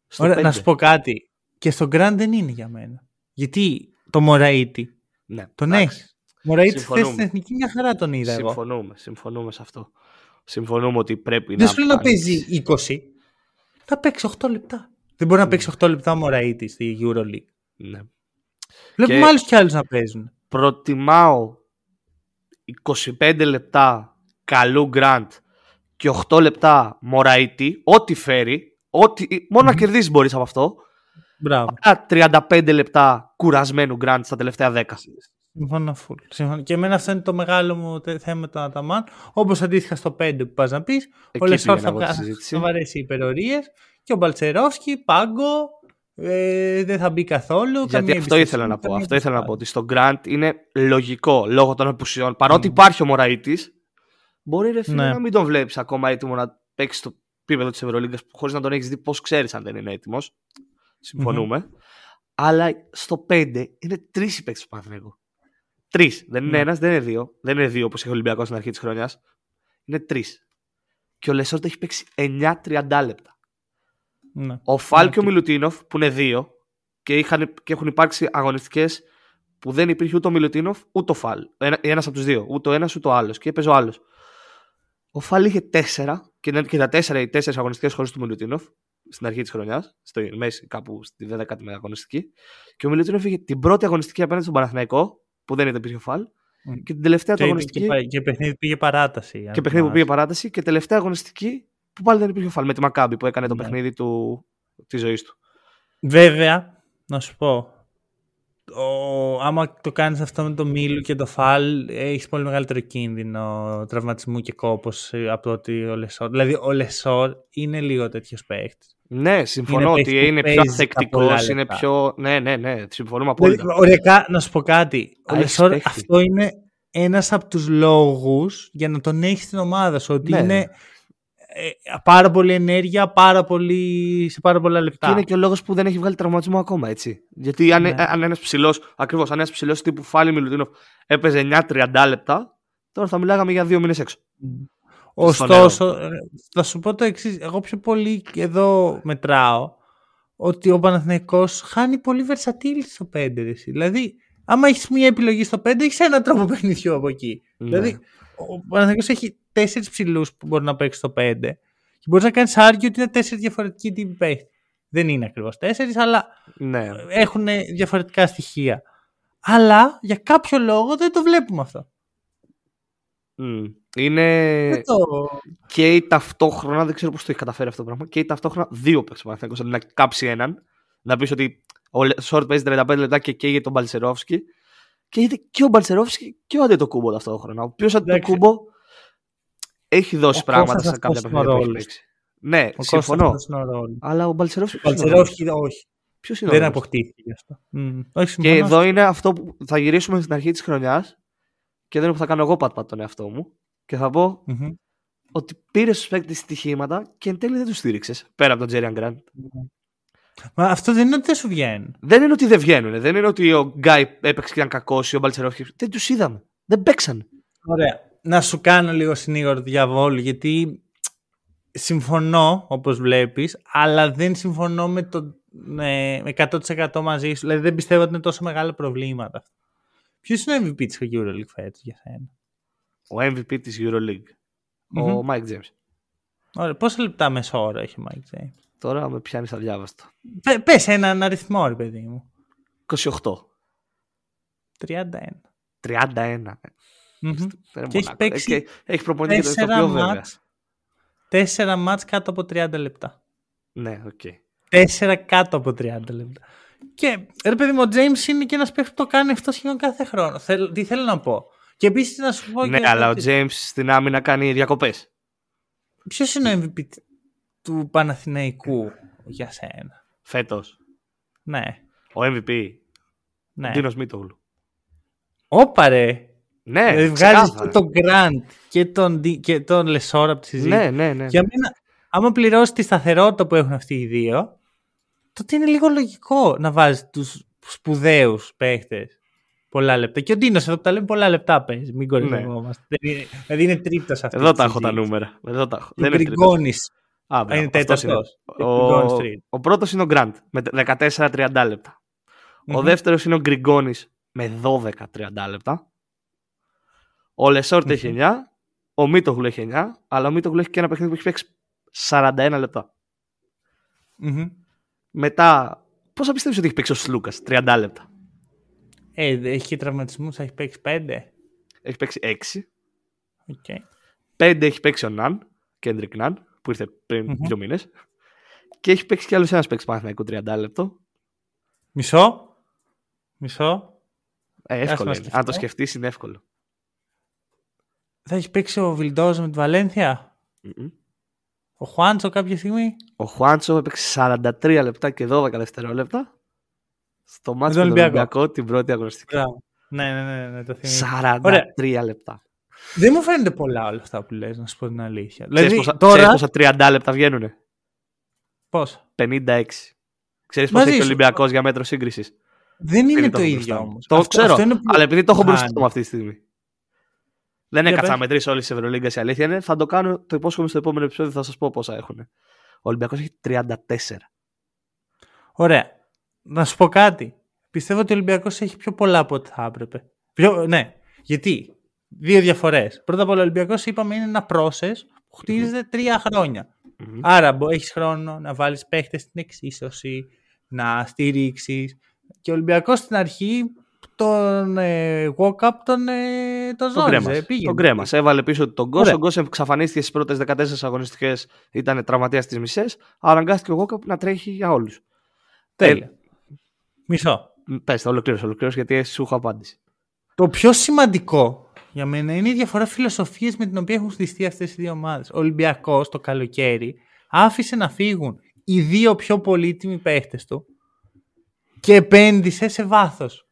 Στο Ωραία, να πέντε. σου πω κάτι. Και στο Grand δεν είναι για μένα. Γιατί το Μωραήτη Ναι, τον εντάξει. έχει. Μωραήτη χθε Συμφωνούμε. στην εθνική μια χαρά τον είδα εγώ. Συμφωνούμε, συμφωνούμε σε αυτό. Συμφωνούμε ότι πρέπει Δεν να. σου λέω να πάρεις- παίζει 20. Θα παίξει 8 λεπτά. Δεν μπορεί να παίξει 8 λεπτά ο Μωραήτη στη Euroleague. Ναι. Βλέπουμε Και- άλλου κι άλλους να παίζουν. Προτιμάω 25 λεπτά καλού Γκραντ και 8 λεπτά Μωραήτη, ό,τι φέρει, ό,τι, μόνο να κερδίσεις μπορείς από αυτό. Μπράβο. Παρά 35 λεπτά κουρασμένου Γκραντ στα τελευταία 10. Συμφωνώ full. Συμφωνώ. Και εμένα αυτό είναι το μεγάλο μου τε- θέμα με τον Αταμάν. Όπως αντίστοιχα στο 5 που πας να πεις, ο Εκεί Λεσόρ πήγαινα θα εγώ τη βγάλει συζήτηση. σοβαρέ υπερορίες και ο Μπαλτσερόφσκι, πάγκο, ε, δεν θα μπει καθόλου. Γιατί καμία αυτό εμπιστοσύνη, ήθελα να πω. καμία Αυτό ήθελα να πω. εμπιστοσύνη. Ότι στο Γκραντ είναι λογικό λόγω των απουσιών. Παρότι Μμ. υπάρχει ο Μωραήτης, μπορεί ρε φίλε Ναι. να μην τον βλέπεις ακόμα έτοιμο να παίξει στο επίπεδο της Ευρωλίγκας χωρίς να τον έχεις δει πώς ξέρεις αν δεν είναι έτοιμος. Συμφωνούμε. Αλλά στο 5 είναι τρεις οι παίκτες του Παναθηναϊκού. Τρεις. Δεν είναι Ναι. ένας, δεν είναι δύο. Δεν είναι δύο όπως είχε ο Ολυμπιακός στην αρχή της χρονιάς. Είναι τρεις. Και ο Λεσόρ το έχει παίξει 9-30 λεπτά. Ναι. Ο Φάλ και ο Ναι. Μιλουτίνοφ που είναι δύο και, είχαν, και έχουν υπάρξει αγωνιστικές που δεν υπήρχε ούτε ο Μιλουτίνοφ ούτε ο Φάλ. Ένα ένας από τους δύο. Ούτε ο ένας ούτε ο άλλος. Και έπαιζε ο άλλος. Ο Φάλ είχε τέσσερα και, ήταν και τα τέσσερα οι τέσσερις αγωνιστικές χωρίς του Μιλουτίνοφ στην αρχή της χρονιάς, στο μέση κάπου στη 10η αγωνιστική. Και ο Μιλουτίνοφ είχε την πρώτη αγωνιστική απέναντι στον Παναθηναϊκό που δεν ήταν υπήρχε ο Φάλ Μμ. και την τελευταία του Και, αγωνιστική. και, πα- και παιχνίδι πήγε παράταση. αν Και παιχνίδι που πήγε θυμάσαι. παράταση και τελευταία αγωνιστική που πάλι δεν υπήρχε ο Φάλ με τη Μακάμπι που έκανε το Ναι. παιχνίδι του, της ζωής του. Βέβαια, να σου πω. Ο, άμα το κάνεις αυτό με το Μίλου και το Φαλ, έχεις πολύ μεγαλύτερο κίνδυνο τραυματισμού και κόπος ε, από ότι ο Λεσόρ. Δηλαδή, ο Λεσόρ είναι λίγο τέτοιος παίκτη. Ναι, συμφωνώ Είναι ότι παίκτη που είναι πιο παίζει τα ανθεκτικό, πολλά είναι λεπτά. πιο. Ναι, ναι, ναι, συμφωνούμε Δηλαδή, απόλυτα. οριακά, να σου πω κάτι. Ο Α, έχεις Λεσόρ, παίκτη. αυτό είναι ένας από τους λόγους για να τον έχεις στην ομάδα σου. Ότι Ναι. είναι ε, πάρα πολύ ενέργεια πάρα πολύ, σε πάρα πολλά λεπτά. Και είναι και ο λόγος που δεν έχει βγάλει τραυματισμό ακόμα, έτσι. Γιατί αν, Ναι. αν ένας ψηλός, ακριβώς, αν ένας ψηλός τύπου Φάλι Μιλουτίνοφ έπαιζε 9-30 λεπτά, τώρα θα μιλάγαμε για δύο μήνες έξω. Ωστόσο, ε, θα σου πω το εξής. Εγώ πιο πολύ εδώ μετράω ότι ο Παναθηναϊκός χάνει πολύ versatility στο 5. ρε εσύ. Δηλαδή, άμα έχεις μία επιλογή στο 5, έχεις έναν τρόπο παιχνιδιού από εκεί. Ναι. Δηλαδή, ο Παναθηναϊκός έχει τέσσερις ψηλούς που μπορεί να παίξει στο 5 και μπορείς να κάνεις άργιο ότι είναι τέσσερις διαφορετικοί τύποι παίχτη. Δεν είναι ακριβώς τέσσερις, αλλά Ναι. έχουν διαφορετικά στοιχεία. Αλλά για κάποιο λόγο δεν το βλέπουμε αυτό. Μμ. Είναι Δεν το... και η ταυτόχρονα, δεν ξέρω πώς το έχει καταφέρει αυτό το πράγμα, και η ταυτόχρονα δύο παίξεις ο Παναθηναϊκός, αντί να κάψει έναν, να πεις ότι ο Λεσόρ παίζει 35 λεπτά και καίγεται τον Μπαλσερόφσκι. Και είναι και ο Μπαλσερόφσκι και ο Αντετοκούμπο ταυτόχρονα. Ο οποίος Αντετοκούμπο έχει δώσει Ο πράγματα Κώστας σε κάποια αυτός είναι ο παιχνίδια που έχει ρόλος. παίξει. Ναι, Ο συμφωνώ. Κώστας είναι ο ρόλος. Αλλά ο Μπαλσερόφσκι. Ο Μπαλτσερόφσκι όχι. Ποιος είναι ο Δεν ρόλος; αποκτήθηκε γι' αυτό. Μμ. Όχι, Και συμφωνώ. εδώ είναι αυτό που θα γυρίσουμε στην αρχή της χρονιάς και δεν είναι που θα κάνω εγώ πατ τον εαυτό μου και θα πω Μμμ. ότι πήρες στους παίκτες στοιχήματα και εν τέλει δεν τους στήριξες. Πέρα από τον Τζέριαν Γκραντ. Μα αυτό δεν είναι ότι δεν σου βγαίνουν. Δεν είναι ότι δεν βγαίνουν. Δεν είναι ότι ο Γκάι έπαιξε και ήταν κακός ή ο Μπαλτσερόφσκι. Δεν τους είδαμε. Δεν παίξαν. Ωραία. Να σου κάνω λίγο συνήγορο διαβόλου, γιατί συμφωνώ, όπως βλέπεις, αλλά δεν συμφωνώ με το με 100% μαζί σου. Δηλαδή δεν πιστεύω ότι είναι τόσο μεγάλα προβλήματα. Ποιος είναι ο MVP της EuroLeague φέτος για σένα; Ο MVP της EuroLeague. Ο Mike James. Ωραία. Πόσα λεπτά μέσο όρο έχει ο Mike James? Τώρα με πιάνεις αδιάβαστο. Πε, πες έναν αριθμό, ρε παιδί μου. 28. 31. 31. Mm-hmm. Και έχει παίξει έχει, έχει προπονητή και το ηθοποιό βέβαια. Τέσσερα μάτς κάτω από 30 λεπτά. Ναι, OK. Okay. Τέσσερα κάτω από 30 λεπτά. Και ρε παιδί μου, ο James είναι και ένας παίχτης που το κάνει αυτό σχεδόν κάθε χρόνο. Θέλ, τι θέλω να πω. Και επίσης να σου πω. Ναι, και αλλά ο James στην άμυνα κάνει διακοπές. Ποιος είναι ο MVP του Παναθηναϊκού για σένα; Φέτος. Ναι. Ο MVP. Ναι. Ο Ντίνος Μίτογλου. Όπα ρε. Ναι, δηλαδή βγάζεις και τον Γκραντ και τον, και τον Λεσόρ από τη συζήτηση. Ναι, ναι, ναι. Για μένα, άμα πληρώσεις τη σταθερότητα που έχουν αυτοί οι δύο, τότε είναι λίγο λογικό να βάζεις τους σπουδαίους παίχτες πολλά λεπτά. Και ο Ντίνος εδώ που τα λέμε πολλά λεπτά παίζει. Μην κορυφωνόμαστε. Ναι. Δηλαδή είναι τρίτος αυτός. Εδώ τα έχω τα νούμερα. Εδώ τα έχω. Δεν Γκριγκόνη. Α, είναι τέταρτος. Ο, ο πρώτος είναι ο Γκραντ με 14-30 λεπτά. Mm-hmm. Ο δεύτερος είναι ο Γκριγκόνη με 12-30 λεπτά. Ο Λεσόρτ mm-hmm. έχει 9. Ο Μίτογλου έχει 9. Αλλά ο Μίτογλου έχει και ένα παιχνίδι που έχει παίξει 41 λεπτά. Mm-hmm. Μετά, πόσα πιστεύεις ότι έχει παίξει ο Σλούκας, 30 λεπτά; Ε, έχει και τραυματισμούς, έχει παίξει 5. Έχει παίξει 6. Okay. 5 έχει παίξει ο Ναν, Κέντρικ Ναν, που ήρθε πριν mm-hmm. δύο μήνες. Και έχει παίξει κι άλλος ένας παίξει Παναθηναϊκό 30 λεπτό. Μισό. Μισό. Ε, εύκολο είναι. Αν το σκεφτείς, είναι εύκολο. Θα έχεις παίξει ο Βιλντόζ με τη βαλενθια mm-hmm. Ο Χουάντσο κάποια στιγμή; Ο Χουάντσο έπαιξε 43 λεπτά και 12 δευτερόλεπτα. Στο μάτι του Ολυμπιακό την πρώτη αγωνιστική. Ναι, ναι, ναι, ναι, το θυμίζω. 43 Ωραία. λεπτά. Δεν μου φαίνεται πολλά όλα αυτά που λες, να σου πω την αλήθεια. Ξέρεις δηλαδή, πόσα, τώρα... πόσα 30 λεπτά βγαίνουνε; Πόσα; 56. Ξέρεις πόσα έχει ο Ολυμπιακός για μέτρο σύγκρισης; Δεν είναι το ίδιο όμως. Το αυτό, ξέρω, αυτό είναι που... αλλά επειδή το έχω μπροστά μου αυτή τη στιγμή. Δεν έκατσα να μετρήσω όλες τις Ευρωλίγκα η αλήθεια είναι. Θα το κάνω, το υπόσχομαι στο επόμενο επεισόδιο, θα σας πω πόσα έχουν. Ο Ολυμπιακός έχει 34. Ωραία. Να σου πω κάτι. Πιστεύω ότι ο Ολυμπιακός έχει πιο πολλά από ό,τι θα έπρεπε. Πιο, ναι. Γιατί; Δύο διαφορές. Πρώτα απ' όλα, ο Ολυμπιακός είπαμε είναι ένα process που χτίζεται τρία χρόνια. Mm-hmm. Άρα έχεις χρόνο να βάλεις παίχτες στην εξίσωση, να στηρίξεις. Και ο Ολυμπιακός στην αρχή τον ε, walk-up τον, ε, τον ζόριζε. Τον κρέμα. Έβαλε πίσω τον Γκος. Ο Γκος εξαφανίστηκε στις πρώτες 14 αγωνιστικές. Ήταν τραυματίας στις μισές. Αναγκάστηκε ο walk-up να τρέχει για όλους. Τέλεια. Ε, Μισό. Πες, ολοκλήρωσε, ολοκλήρωσε γιατί σου έχω απάντηση. Το πιο σημαντικό για μένα είναι η διαφορά φιλοσοφίε με την οποία έχουν στηστεί αυτές οι δύο ομάδες. Ο Ολυμπιακός το καλοκαίρι άφησε να φύγουν οι δύο πιο πολύτιμοι παίχτες του και επένδυσε σε βάθος.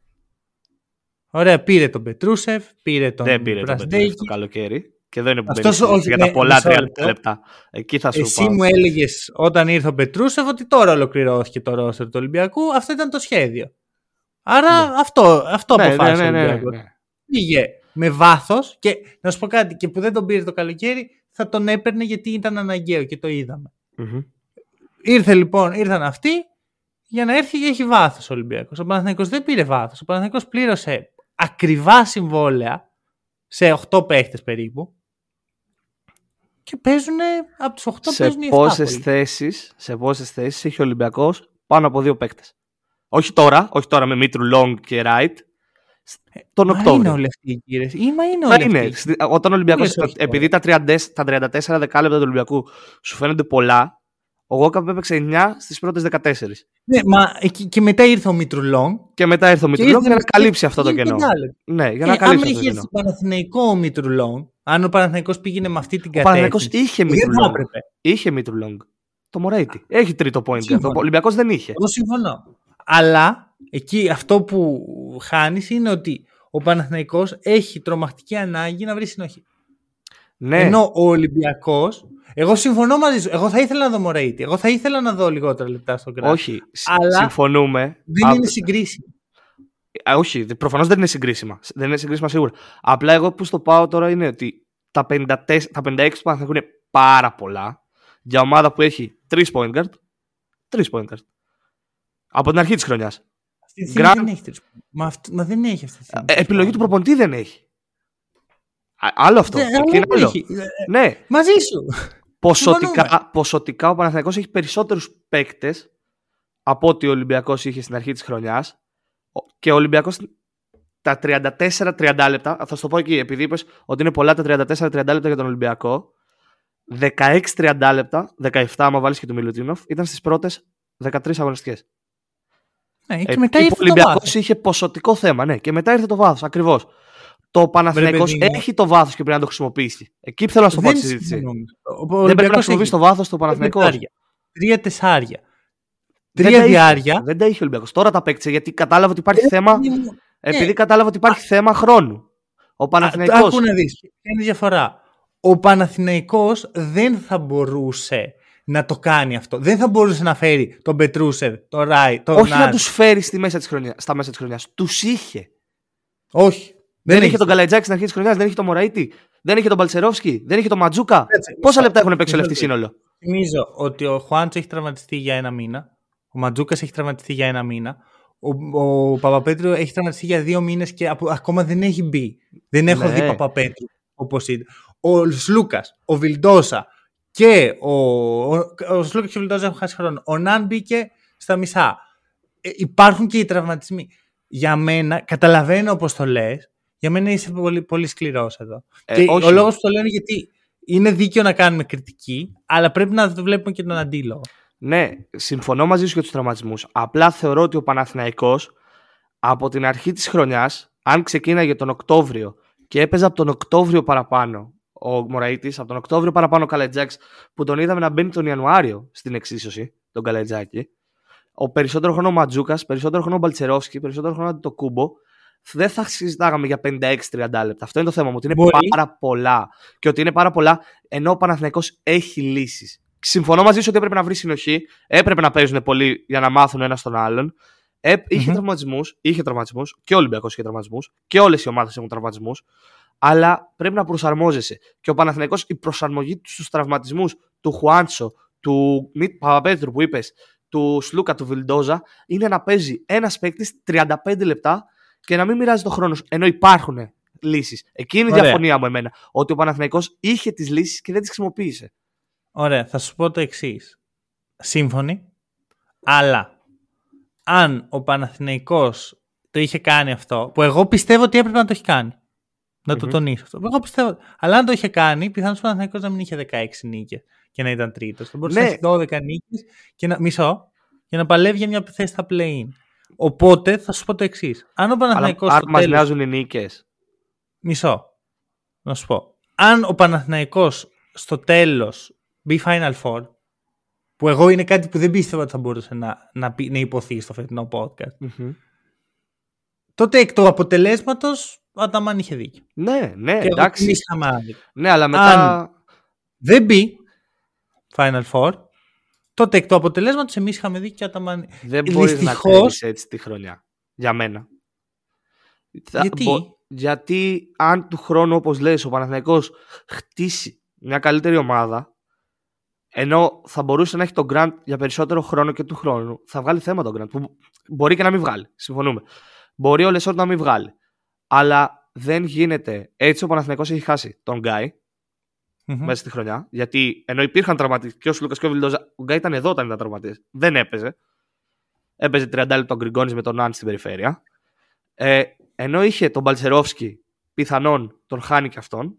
Ωραία, πήρε τον Πετρούσεφ, πήρε τον Δεν πήρε τον Πετρούσεφ το καλοκαίρι. Και δεν είναι που Αυτός, όχι, για τα ναι, πολλά 30 λεπτά. Εκεί θα σου Εσύ μου έλεγες όταν ήρθε ο Πετρούσεφ ότι τώρα ολοκληρώθηκε το ρόστερ του Ολυμπιακού. Αυτό ήταν το σχέδιο. Άρα ναι. αυτό, αυτό ναι, αποφάσισε ναι, ναι, ο Ολυμπιακός. Ναι, Πήγε με βάθος και να σου πω κάτι, και που δεν τον πήρε το καλοκαίρι, θα τον έπαιρνε γιατί ήταν αναγκαίο και το είδαμε. Mm-hmm. Ήρθε λοιπόν, ήρθαν αυτοί για να έρθει και έχει βάθος ο Ολυμπιακός. Ο Παναθηναϊκός δεν πήρε βάθος. Ο Παναθηναϊκός πλήρωσε ακριβά συμβόλαια σε 8 παίχτες περίπου και παίζουν από τους 8 σε παίζουν οι 7. Πόσες θέσεις, σε πόσες θέσεις έχει ο Ολυμπιακός πάνω από δύο παίχτες; Όχι τώρα, όχι τώρα με Μήτρου Λόγκ και Ράιτ. Τον μα Οκτώβριο. είναι όλοι αυτοί οι κύριε. Ή μα είναι όλοι είναι. αυτοί. Όταν ο Ολυμπιακός. Επειδή τα, 30, τα 34 δεκάλεπτα του Ολυμπιακού σου φαίνονται πολλά, ο Γόκαπ έπαιξε 9 στις πρώτες 14. Ναι, μα και μετά ήρθε ο Μητρουλόν. Και μετά ήρθε ο Μητρουλόν για να καλύψει αυτό το κενό. Ναι, για να ε, καλύψει αυτό το κενό. Αν είχε Παναθηναϊκό ο Μητρουλόν, αν ο Παναθηναϊκός πήγαινε με αυτή την κατεύθυνση. Ο Παναθηναϊκός είχε Μητρουλόν. Είχε Μητρουλόν. Το Μωρέιτι. Έχει τρίτο point. Ο Ολυμπιακός δεν είχε. Εγώ συμφωνώ. Αλλά εκεί αυτό που χάνεις είναι ότι ο Παναθηναϊκός έχει τρομακτική ανάγκη να βρει συνοχή. Ναι. Ενώ ο Ολυμπιακός Εγώ συμφωνώ μαζί σου. Εγώ θα ήθελα να δω Μωρέιτη. Εγώ θα ήθελα να δω λιγότερα λεπτά στον Γκραντ. Όχι, Αλλά συμφωνούμε. Δεν Α, είναι συγκρίσιμο. Α, όχι, προφανώς δεν είναι συγκρίσιμα. Δεν είναι συγκρίσιμα σίγουρα. Απλά εγώ που στο πάω τώρα είναι ότι τα, 54, τα 56 του Παναθηναϊκού είναι πάρα πολλά για ομάδα που έχει 3 point guard. 3 point guard. Από την αρχή της χρονιάς. Αυτή τη στιγμή Γκραντ- δεν έχει τρεις. Μα, αυτό- μα δεν έχει αυτή τη στιγμή. Ε, επιλογή του προπονητή δεν έχει. Α, άλλο αυτό. Δεν- Εκεί αλλά είναι δεν άλλο. έχει. Ε, Ναι, Μαζί σου. Ποσοτικά, ποσοτικά ο Παναθηναϊκός έχει περισσότερους παίκτες από ότι ο Ολυμπιακός είχε στην αρχή της χρονιάς και ο Ολυμπιακός τα 34-30 λεπτά, θα σου το πω εκεί, επειδή είπες ότι είναι πολλά τα 34-30 λεπτά για τον Ολυμπιακό, 16-30 λεπτά, 17 άμα βάλεις και του Μιλουτίνοφ, ήταν στις πρώτες 13 αγωνιστικές. Ναι, και Εκεί μετά που ήρθε ο το Ολυμπιακός βάθος. είχε ποσοτικό θέμα, ναι, και μετά ήρθε το βάθος, ακριβώς. Το Παναθηναϊκός παιδί μου. έχει το βάθος και πρέπει να το χρησιμοποιήσει. Εκεί θέλω να σου πω Δεν τη συζήτηση. συμφωνώ. Ο Δεν πρέπει να Ολυμπιακός χρησιμοποιήσει έχει το βάθος του Παναθηναϊκός. τεσσάρια. Τρία τεσσάρια. Δεν Τρία τα είχε. διάρκεια. Δεν τα είχε ο Ολυμπιακός. Τώρα τα παίκτησε γιατί κατάλαβε ότι υπάρχει θέμα. Ναι. Επειδή κατάλαβε ότι υπάρχει θέμα χρόνου. Ο Παναθηναϊκός Άκου να δεις. Ποια είναι η διαφορά; Ο Παναθηναϊκός δεν θα μπορούσε να το κάνει αυτό. Δεν θα μπορούσε να φέρει τον Πετρούσερ, τον Ράι, τον όχι να Νάρ. τους φέρει στη μέσα της χρονιάς, στα μέσα της χρονιάς. Τους είχε. Όχι. Δεν, είχε έχει. τον Καλατζάκη στην αρχή της χρονιάς, δεν είχε τον Μωραήτη, δεν είχε τον Παλτσερόφσκι, δεν είχε τον Ματζούκα. Έτσι. Πόσα λεπτά έχουν παίξει ο Μισό λεφτή λεπτό. σύνολο; Θυμίζω ότι ο Χουάντσο έχει τραυματιστεί για ένα μήνα. Ο Ματζούκας έχει τραυματιστεί για ένα μήνα. Ο, ο Παπαπέτρου έχει τραυματιστεί για δύο μήνες και απο- ακόμα δεν έχει μπει. Δεν έχω Ναι. δει Παπαπέτρου όπως ήταν. Ο Σλούκας, ο Βιλντόσα και ο, ο, ο Σλούκας και ο Βιλντόσα έχουν χάσει χρόνο. Ο Ναν μπήκε στα μισά. Ε, υπάρχουν και οι τραυματισμοί. Για μένα, καταλαβαίνω όπω το λες, για μένα είσαι πολύ, πολύ σκληρός εδώ. Ε, και όχι. ο λόγος που το λέω είναι γιατί είναι δίκαιο να κάνουμε κριτική, αλλά πρέπει να το βλέπουμε και τον αντίλογο. Ναι, συμφωνώ μαζί σου για τους τραυματισμούς. Απλά θεωρώ ότι ο Παναθηναϊκός από την αρχή της χρονιάς, αν ξεκίναγε τον Οκτώβριο και έπαιζε από τον Οκτώβριο παραπάνω ο Μωραήτης, από τον Οκτώβριο παραπάνω ο Καλετζάκης, που τον είδαμε να μπαίνει τον Ιανουάριο στην εξίσωση, τον Καλετζάκη. Ο περισσότερο χρόνο ο Ματζούκας, περισσότερο χρόνο ο Μπαλτσερόφσκι, περισσότερο χρόνο το Κούμπο, δεν θα συζητάγαμε για 56-30 λεπτά. Αυτό είναι το θέμα μου. Ότι είναι Μπορεί. πάρα πολλά. Και ότι είναι πάρα πολλά ενώ ο Παναθηναϊκός έχει λύσεις. Συμφωνώ μαζί σου ότι έπρεπε να βρει συνοχή. Έπρεπε να παίζουν πολύ για να μάθουν ένα τον άλλον. Ε, είχε Μμμ. τραυματισμούς, είχε τραυματισμούς και ο Ολυμπιακός είχε τραυματισμούς και όλες οι ομάδες έχουν τραυματισμούς. Αλλά πρέπει να προσαρμόζεσαι. Και ο Παναθηναϊκός η προσαρμογή του στους τραυματισμούς του Χουάντσο, του Μιτ Παπαπέτρου που είπες, του Σλούκα, του Βιλντόζα, είναι να παίζει ένας παίκτης 35 λεπτά και να μην μοιράζει το χρόνος σου. Ενώ υπάρχουν λύσεις. Εκείνη είναι η Ωραία. διαφωνία μου εμένα. Ότι ο Παναθηναϊκός είχε τις λύσεις και δεν τις χρησιμοποίησε. Ωραία, θα σου πω το εξής. Σύμφωνοι, αλλά αν ο Παναθηναϊκός το είχε κάνει αυτό, που εγώ πιστεύω ότι έπρεπε να το έχει κάνει. Να το Μμμ. τονίσω αυτό. Εγώ πιστεύω. Αλλά αν το είχε κάνει, πιθανώς ο Παναθηναϊκός να μην είχε 16 νίκες και να ήταν τρίτος. Θα μπορούσε Ναι. να έχει 12 νίκες και να. Μισό. Και να παλεύει για μια θέση στα play-in. Οπότε θα σου πω το εξής. Αν ο Αλλά Παναθηναϊκός αν στο μας τέλος- νοιάζουν οι νίκες. Μισό. Να σου πω. Αν ο Παναθηναϊκός στο τέλος μπει Final Four, που εγώ είναι κάτι που δεν πίστευα ότι θα μπορούσε να, να, πει- να υποθεί στο φετινό podcast, τότε εκ του αποτελέσματος ο Αταμάν είχε δίκιο. Ναι, ναι, Και εγώ εντάξει. εμείς είχαμε άδικο. Ναι, αλλά μετά. Αν- Δεν μπει Final Four, τότε εκ του αποτελέσματος εμείς είχαμε δίκιο και ο Αταμάν... Δεν μπορείς να Δυστυχώς- ξέρεις έτσι τη χρονιά. Για μένα. Θα- Γιατί; γιατί αν του χρόνου, όπως λες, ο Παναθηναϊκός χτίσει μια καλύτερη ομάδα, ενώ θα μπορούσε να έχει τον Grant για περισσότερο χρόνο και του χρόνου, θα βγάλει θέμα τον Grant. Που μπορεί και να μην βγάλει. Συμφωνούμε. Μπορεί ο Λεσόρ να μην βγάλει. Αλλά δεν γίνεται. Έτσι ο Παναθηναϊκός έχει χάσει τον Γκάι Μμμ. μέσα στη χρονιά. Γιατί ενώ υπήρχαν τραυματίε και ο Λούκα και ο Βιλντόζα, ο Γκάι ήταν εδώ όταν ήταν τραυματίες. Δεν έπαιζε. Έπαιζε 30 λεπτά τον Γκριγκόνης με τον Άντ στην περιφέρεια. Ε, ενώ είχε τον Μπαλτσερόφσκι, πιθανόν τον χάνει και αυτόν.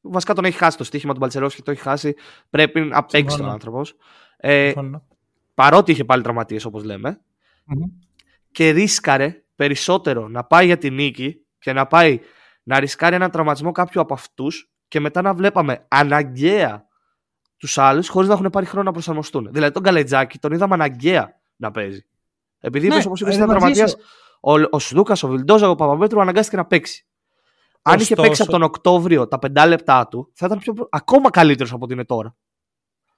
Βασικά τον έχει χάσει το στοίχημα του Μπαλτσερόφσκι, το έχει χάσει. Πρέπει να παίξει τον Συμφωνώ. άνθρωπος. Ε, Συμφωνώ. παρότι είχε πάλι τραυματίες όπως λέμε. Μμμ. Και ρίσκαρε περισσότερο να πάει για τη νίκη και να πάει να ρισκάρει έναν τραυματισμό κάποιου από αυτούς και μετά να βλέπαμε αναγκαία τους άλλους χωρίς να έχουν πάρει χρόνο να προσαρμοστούν. Δηλαδή τον Καλετζάκη τον είδαμε αναγκαία να παίζει. Επειδή Ναι, είπες, όπως είπες, ε, ήταν μαζί τραυματίας, σου. ο, ο Σλούκας, ο Βιλντόζα, ο Παπαπέτρου αναγκάστηκε να παίξει. Αν είχε Ωστόσο- παίξει από τον Οκτώβριο τα πεντά λεπτά του, θα ήταν πιο, προ- ακόμα καλύτερος από ό,τι είναι τώρα.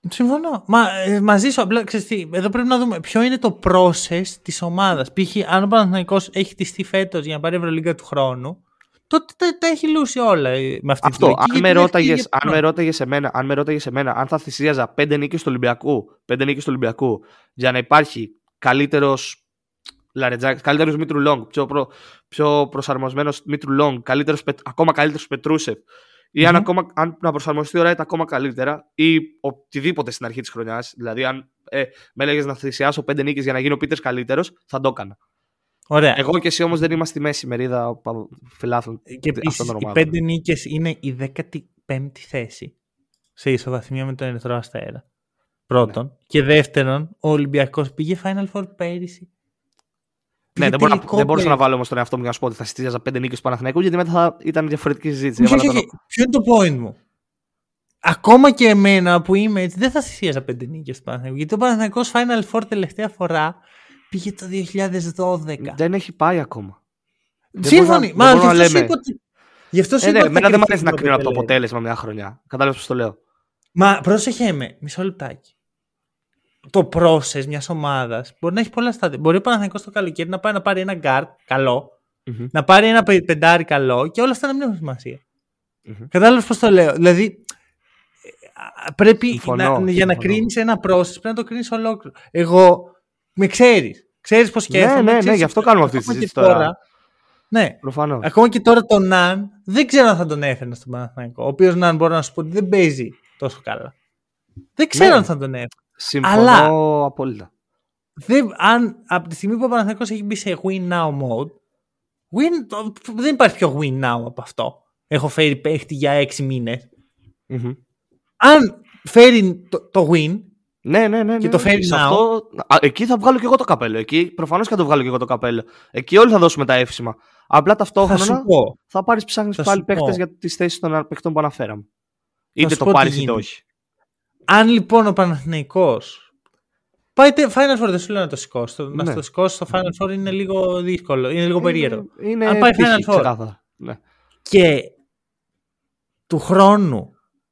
Συμφωνώ. Μα, ε, μαζί σου, απλά ξέρεις τι, εδώ πρέπει να δούμε ποιο είναι το process της ομάδας. Π.χ. αν ο Παναθηναϊκός έχει χτιστεί φέτος για να πάρει Ευρωλίγκα του χρόνου, τότε τα, τα έχει λούσει όλα ε, με αυτή Αυτό. τη λογική. Αν με, γιατί ρώταγες, έχει αν, με ρώταγες εμένα, αν με ρώταγες εμένα αν θα θυσίαζα πέντε νίκες του Ολυμπιακού, πέντε νίκες του Ολυμπιακού για να υπάρχει καλύτερος Λαρεντζάκης, καλύτερος Μήτρου-Λονγκ, πιο, προ, πιο προσαρμοσμένος Μήτρου-Λονγκ, καλύτερος, Πετ- ακόμα καλύτερος Πετρούσεφ ή αν, Μμμ. ακόμα, αν να προσαρμοστεί ο Ράιτ ακόμα καλύτερα ή οτιδήποτε στην αρχή της χρονιάς. Δηλαδή αν ε, με έλεγες να θυσιάσω πέντε νίκες για να γίνει ο Πίτερς καλύτερος, θα το έκανα. Ωραία. Εγώ και εσύ όμως δεν είμαστε στη μέση μερίδα πα- φιλάθλων και αυτών επίσης των οι ομάδων. πέντε νίκες είναι η 15η θέση σε ισοβαθμία με τον Ερυθρό Αστέρα. Πρώτον. Ναι. Και δεύτερον, ο Ολυμπιακός πήγε Final Four πέρυσι. Ναι, Πήγε δεν, μπορώ, να- τελικό δεν μπορούσα να πέρυσι. βάλω όμως τον εαυτό μου για να σου πω ότι θα συστήριαζα πέντε νίκες του Παναθηναϊκού, γιατί μετά θα ήταν διαφορετική συζήτηση. Όχι, Έβαλα όχι, τον- όχι. Ποιο είναι το point μου; Ακόμα και εμένα που είμαι έτσι, δεν θα θυσίαζα πέντε νίκες του Παναθηναϊκού. Γιατί ο Παναθηναϊκός Final Four τελευταία φορά πήγε το 2012. Δεν έχει πάει ακόμα. δεν Σύμφωνοι. μπορούμε να- Μα δεν γι' μπορούμε αυτό να σου λέμε. είπα ότι. Γι' αυτός σου Ε, είπα ναι, ότι θα εμένα δεν μου κρυφτεί αρέσει να κρίνω από το αποτέλεσμα. αποτέλεσμα μια χρονιά. Κατάλαβες πώς το λέω. Μα πρόσεχε με, μισό λεπτάκι. Το process μιας ομάδας μπορεί να έχει πολλά στάδια. Μπορεί ο Παναθηναϊκός το καλοκαίρι να πάει να πάρει ένα guard καλό, Μμμ. να πάρει ένα πε- πεντάρι καλό και όλα αυτά να μην έχουν σημασία. Μμμ. Κατάλαβες πώς το λέω. Δηλαδή, ε, α, πρέπει Συμφωνώ, να, για να συμφωνώ. κρίνεις ένα process πρέπει να το κρίνεις ολόκληρο. Εγώ με ξέρεις. Ξέρεις πώς σκέφτομαι. ναι, ναι, ξέρεις γι' αυτό κάνουμε αυτή τη ακόμα και συζήτηση τώρα. Ναι, Προφανώς. Ακόμα και τώρα τον Ναν δεν ξέρω αν θα τον έφερνα στον Παναθηναϊκό. Ο οποίος Ναν μπορώ να σου πω ότι δεν παίζει τόσο καλά. Δεν ξέρω Ναι. αν θα τον έφερνα. Συμφωνώ Αλλά- απόλυτα. Δεν, αν, από τη στιγμή που ο Παναθηναϊκός έχει μπει σε win now mode, win, το- δεν υπάρχει πιο win now από αυτό. Έχω φέρει παίχτη για έξι μήνες. Μμμ. Αν φέρει το, το win, Ναι, ναι, ναι. Και ναι, το ναι. φέρει Σε now. αυτό- Α, εκεί θα βγάλω και εγώ το καπέλο. Εκεί προφανώς και θα το βγάλω και εγώ το καπέλο. Εκεί όλοι θα δώσουμε τα εύσημα. Απλά θα ταυτόχρονα σου πω. θα πάρεις ψάχνεις Θα πάλι σου παίχτες πω. για τις θέσεις των παιχτών που αναφέραμε. Είτε σου το πω τι πάρεις είτε γίνεται. όχι. Αν λοιπόν ο Παναθηναϊκός πάει τε- Final Four, δεν σου λέω να το σηκώσει. Το- Να Ναι. το σηκώσει στο Final Four είναι λίγο δύσκολο, είναι λίγο περίεργο. Είναι, είναι Αν πάει τύχη, Final Four. ξεκάθαρα. Ναι. και του χρόνου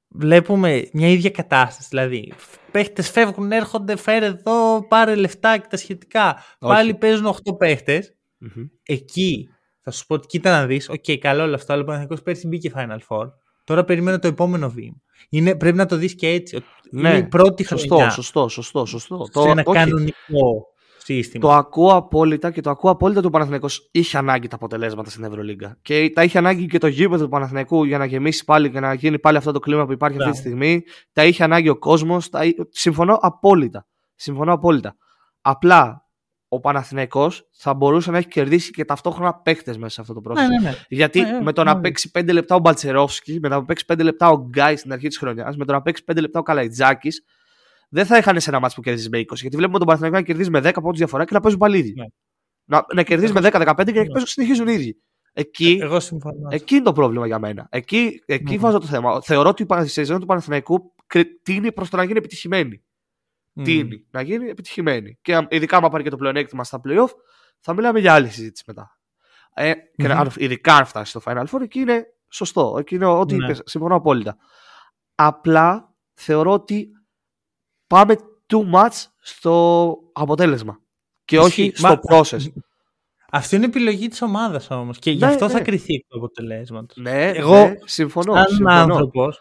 βλέπουμε μια ίδια κατάσταση. Δηλαδή, παίχτες φεύγουν, έρχονται, φέρε εδώ, πάρε λεφτά και τα σχετικά. Όχι. Πάλι παίζουν 8 παίχτες. Μμμ. Εκεί θα σου πω ότι κοίτα να δεις, οκ, καλό όλο αυτό, αλλά ο Παναθηναϊκός πέρσι μπήκε Final Four. Τώρα περιμένω το επόμενο βήμα. Είναι, πρέπει να το δεις και έτσι. ότι Ναι, είναι η πρώτη Σωστό, χρονιά σωστό, σωστό, σωστό. σε ένα όχι, κανονικό σύστημα. το ακούω απόλυτα και το ακούω απόλυτα ότι ο Παναθηναϊκός είχε ανάγκη τα αποτελέσματα στην Ευρωλίγκα. Και τα είχε ανάγκη και το γήπεδο του Παναθηναϊκού για να γεμίσει πάλι και να γίνει πάλι αυτό το κλίμα που υπάρχει αυτή τη Μπράβο. στιγμή. Τα είχε ανάγκη ο κόσμος. Συμφωνώ απόλυτα. Συμφωνώ απόλυτα. Απλά ο Παναθηναϊκός θα μπορούσε να έχει κερδίσει και ταυτόχρονα παίχτε μέσα σε αυτό το πρόσωπο. ναι, ναι, ναι. Γιατί Ναι, με το να ναι. παίξει 5 λεπτά ο Μπαλτσερόφσκι, με το να παίξει 5 λεπτά ο Γκάι στην αρχή της χρονιάς, με το να παίξει 5 λεπτά ο Καλαϊτζάκης, δεν θα είχαν σε ένα μάτσο που κερδίζεις με 20. Γιατί βλέπουμε τον Παναθηναϊκός να κερδίζει με 10 πόντους διαφορά και να παίζουν πάλι οι ίδιοι. Ναι. Να, να κερδίζεις με 10-15 και να Ναι. παίζουν, συνεχίζουν οι ίδιοι. Εκεί, Εγώ συμφωνώ. εκεί είναι το πρόβλημα για μένα. Εκεί, εκεί Ναι. βάζω το θέμα. Θεωρώ ότι η πα- η σεζόν του Παναθηναϊκού κρι- τίνει προς το να γίνει επιτυχημένη. Μμ. Τίνει να γίνει επιτυχημένη. Και αν- ειδικά άμα πάρει και το πλεονέκτημα στα playoff, θα μιλάμε για άλλη συζήτηση μετά. Ε, και Μμμ. αν, ειδικά αν φτάσει στο Final Four, εκεί είναι σωστό. Εκεί είναι ό,τι Ναι. είπες. Συμφωνώ απόλυτα. Απλά θεωρώ ότι πάμε too much στο αποτέλεσμα. Και όχι Ισχύει. στο Μα- process. Αυτό είναι επιλογή της ομάδας όμως. Και γι' Ναι, αυτό ναι. θα κρυθεί εκ του αποτελέσματος. Ναι, Εγώ, ναι, συμφωνώ. Σαν συμφωνώ. άνθρωπος,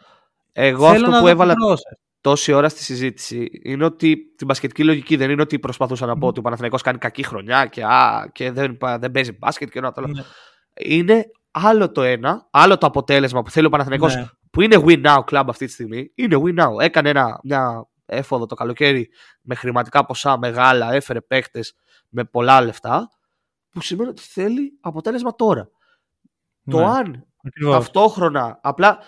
Εγώ θέλω αυτό να που δω έβαλα το process. τόση ώρα στη συζήτηση είναι ότι την μπασκετική λογική δεν είναι ότι προσπαθούσα να πω ότι ο Παναθηναϊκός κάνει κακή χρονιά και, α, και δεν, δεν παίζει μπάσκετ και ένα το άλλο. Ναι. Είναι άλλο το ένα, άλλο το αποτέλεσμα που θέλει ο Παναθηναϊκός Ναι. που είναι win now club αυτή τη στιγμή. Είναι win now. Έκανε ένα, μια έφοδο το καλοκαίρι με χρηματικά ποσά μεγάλα, έφερε παίχτε με πολλά λεφτά. Που σημαίνει ότι θέλει αποτέλεσμα τώρα. Το Ναι. αν Ακριβώς. ταυτόχρονα, απλά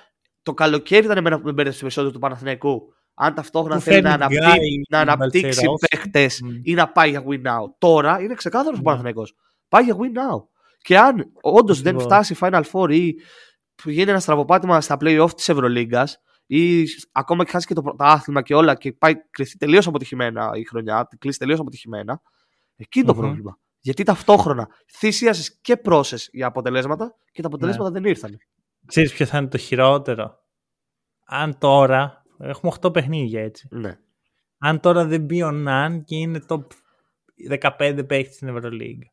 το καλοκαίρι ήταν με με μπέρδευσε περισσότερο του Παναθηναϊκού. Αν ταυτόχρονα Που θέλει να, φέρνει αναπτύ- Γκάι, να αναπτύξει Μπαλτσερόφσκι. παίχτε Μμ. ή να πάει για win now. Τώρα είναι ξεκάθαρος ο Ναι. Παναθηναϊκός. Πάει για win now. Και αν όντως δεν Ακριβώς. φτάσει Final Four ή που γίνει ένα στραβοπάτημα στα playoff της Ευρωλίγκας ή ακόμα και χάσει και το πρωτάθλημα και όλα και πάει κρυθεί τελείως αποτυχημένα η χρονιά, τη κλείσει τελείως αποτυχημένα, εκεί είναι το Μμμ. πρόβλημα. Γιατί ταυτόχρονα θυσίασες και process για αποτελέσματα και τα αποτελέσματα δεν ήρθαν. Ξέρεις ποιο θα είναι το χειρότερο; Αν τώρα Έχουμε 8 παιχνίδια έτσι. Ναι. Αν τώρα δεν μπει ο Ναν και είναι το 15 παίχτη στην Ευρωλίγκα.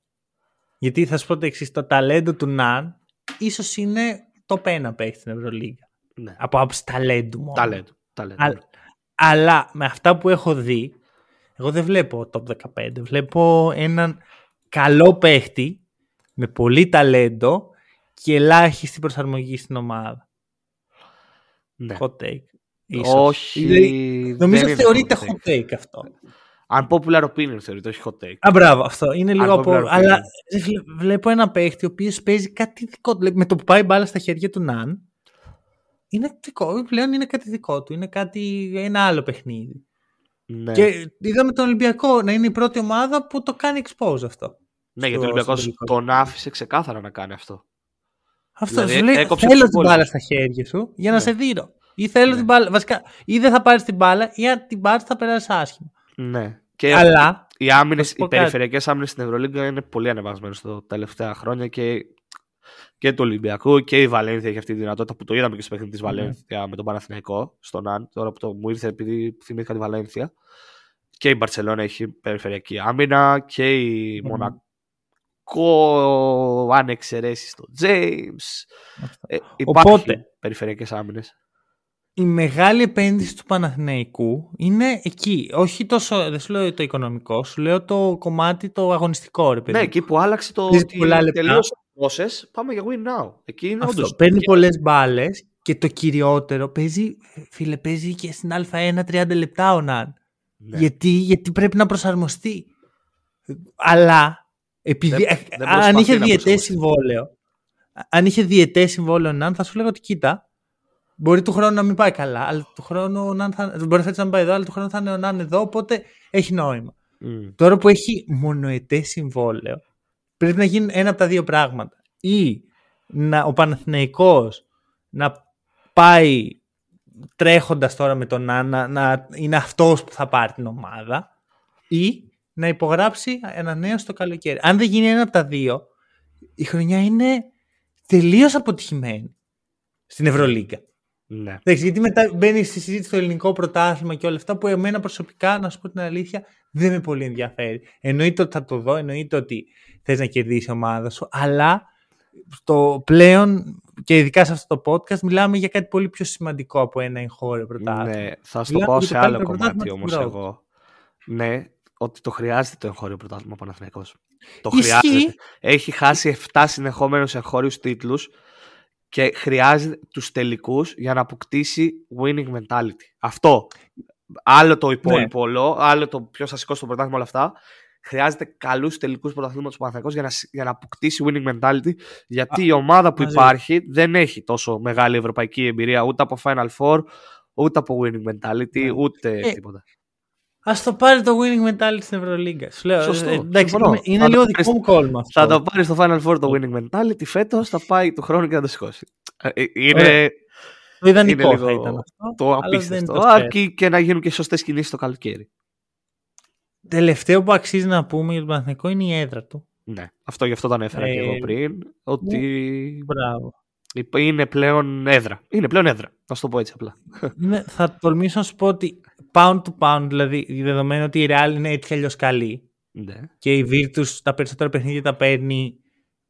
Γιατί θα σου πω το εξής, το ταλέντο του Ναν ίσως είναι το 1 παίχτη στην Ευρωλίγκα. Ναι. Από άποψη ταλέντου μόνο. Ταλέντο. ταλέντο. Α- αλλά με αυτά που έχω δει, εγώ δεν βλέπω top 15. Βλέπω έναν καλό παίχτη με πολύ ταλέντο και ελάχιστη προσαρμογή στην ομάδα. Ναι. Hot take. Ίσως. Όχι. Δηλαδή, Νομίζω δεν είναι θεωρείται hot take. hot take αυτό. Unpopular opinion θεωρείται, όχι hot take. Α, μπράβο, αυτό. Είναι λίγο Αν από. popular opinion. Αλλά ρε φίλε, βλέπω ένα παίχτη ο οποίος παίζει κάτι δικό του. Δηλαδή, Με το που πάει μπάλα στα χέρια του Ναν, είναι δικό, πλέον είναι κάτι δικό του. Είναι κάτι, ένα άλλο παιχνίδι. Ναι. Και είδαμε τον Ολυμπιακό να είναι η πρώτη ομάδα που το κάνει expose αυτό. ναι, γιατί ο στο- Ολυμπιακός στο τελικό. τον άφησε ξεκάθαρα να κάνει αυτό. Αυτό Δηλαδή, σου λέει: έκοψε Θέλω τους την υπόλοιπους. μπάλα στα χέρια σου για να Ναι. σε δίνω. Ή θέλω Ναι. την μπάλα. Βασικά, ή δεν θα πάρεις την μπάλα, ή αν την πάρεις θα περάσεις άσχημα. Ναι. Και Αλλά. οι, άμυνες, σου πω οι κάτι. περιφερειακές άμυνες στην Ευρωλίγκα είναι πολύ ανεβασμένες τα τελευταία χρόνια και, και του Ολυμπιακού και η Βαλένθια έχει αυτή τη δυνατότητα που το είδαμε και στο παιχνίδι της Ναι. Βαλένθια με τον Παναθηναϊκό στον Αν, τώρα που το μου ήρθε επειδή θυμήθηκα τη Βαλένθια. Και η Μπαρσελόνα έχει περιφερειακή άμυνα και η Ναι. Μονακό, αν εξαιρέσει το James. Αυτό. Ε, υπάρχει Οπότε- περιφερειακές άμυνες. η μεγάλη επένδυση του Παναθηναϊκού είναι εκεί. Όχι τόσο, δεν σου λέω το οικονομικό, σου λέω το κομμάτι το αγωνιστικό, ρε παιδί. Ναι, εκεί που άλλαξε το Παίζει ότι πολλά λεπτά. τελείωσε ο process, πάμε για win now. Εκεί είναι Αυτό. όντως... Παίρνει πολλές μπάλες και το κυριότερο παίζει, φίλε, παίζει και στην Α1 30 λεπτά ο Ναν. Ναι. Γιατί, γιατί πρέπει να προσαρμοστεί. Αλλά επειδή, Δεν- ε, δεν αν προσπαθεί είχε να διετές προσαρμοστείς. συμβόλαιο, αν είχε διετές συμβόλαιο ο Ναν, θα σου λέγω ότι κοίτα, μπορεί του χρόνου να μην πάει καλά, αλλά του χρόνου ο Ναν θα, μπορεί φέτος να μην πάει εδώ, αλλά του χρόνου θα είναι ο Ναν εδώ, οπότε έχει νόημα. Μμ. Τώρα που έχει μονοετές συμβόλαιο, πρέπει να γίνουν ένα από τα δύο πράγματα. Ή να, ο Παναθηναϊκός να πάει τρέχοντας τώρα με τον Νάνα, να είναι αυτός που θα πάρει την ομάδα ή να υπογράψει ένα νέο στο καλοκαίρι. Αν δεν γίνει ένα από τα δύο, η χρονιά είναι τελείως αποτυχημένη στην Ευρωλίγκα. Ναι. Εντάξει, γιατί μετά μπαίνει στη συζήτηση στο ελληνικό πρωτάθλημα και όλα αυτά που εμένα προσωπικά, να σου πω την αλήθεια, δεν με πολύ ενδιαφέρει. Εννοείται ότι θα το δω, εννοείται ότι θες να κερδίσει η ομάδα σου, αλλά στο πλέον και ειδικά σε αυτό το podcast μιλάμε για κάτι πολύ πιο σημαντικό από ένα εγχώριο πρωτάθλημα. ναι. Θα σου το Μιλάμε πάω για σε το άλλο καλύτερο κομμάτι πρωτάθλημα όμως στην Ευρώπη. εγώ. Ναι, ότι το χρειάζεται το εγχώριο πρωτάθλημα ο Παναθηναϊκός. Το Ισχύει. χρειάζεται. Έχει χάσει 7 συνεχόμενους εγχώριους τίτλους και χρειάζεται τους τελικούς για να αποκτήσει winning mentality. Αυτό. Άλλο το υπόλοιπο όλο, άλλο το ποιος θα σηκώσει το πρωτάθλημα όλα αυτά. Χρειάζεται καλούς τελικούς πρωταθλήματος του Παναθηναϊκός για να, σ- για να αποκτήσει winning mentality. Γιατί η ομάδα που μαζί. υπάρχει δεν έχει τόσο μεγάλη ευρωπαϊκή εμπειρία ούτε από Final Four, ούτε από winning mentality, Ναι. ούτε Ε, τίποτα. Α το πάρει το winning mentality στην Ευρωλίγκα. Σου λέω, Σωστό, ε, εντάξει, συμφωνώ. είναι, είναι Θα το λίγο πάρεις- δικό μου κόλμα αυτό. Θα το πάρεις στο Final Four το winning mentality φέτος, θα πάει του χρόνου και θα το σηκώσει. Ε, ε, Είναι Ωραία. Το ιδανικό είναι θα λίγο ήταν αυτό. το αλλά δεν είναι απίστευτο. το σφαίρα. Αρκεί και να γίνουν και σωστές κινήσεις το καλοκαίρι. Τελευταίο που αξίζει να πούμε για τον Παναθηναϊκό είναι η έδρα του. Ναι, αυτό γι' αυτό το ανέφερα και Ε, εγώ πριν. Ότι Μπράβο. είναι πλέον έδρα. Είναι πλέον έδρα. Να σου το πω έτσι απλά. Ναι, θα τολμήσω να σου πω ότι pound to pound, δηλαδή δεδομένου ότι η Real είναι έτσι αλλιώς καλή Ναι. και η Virtus τα περισσότερα παιχνίδια τα παίρνει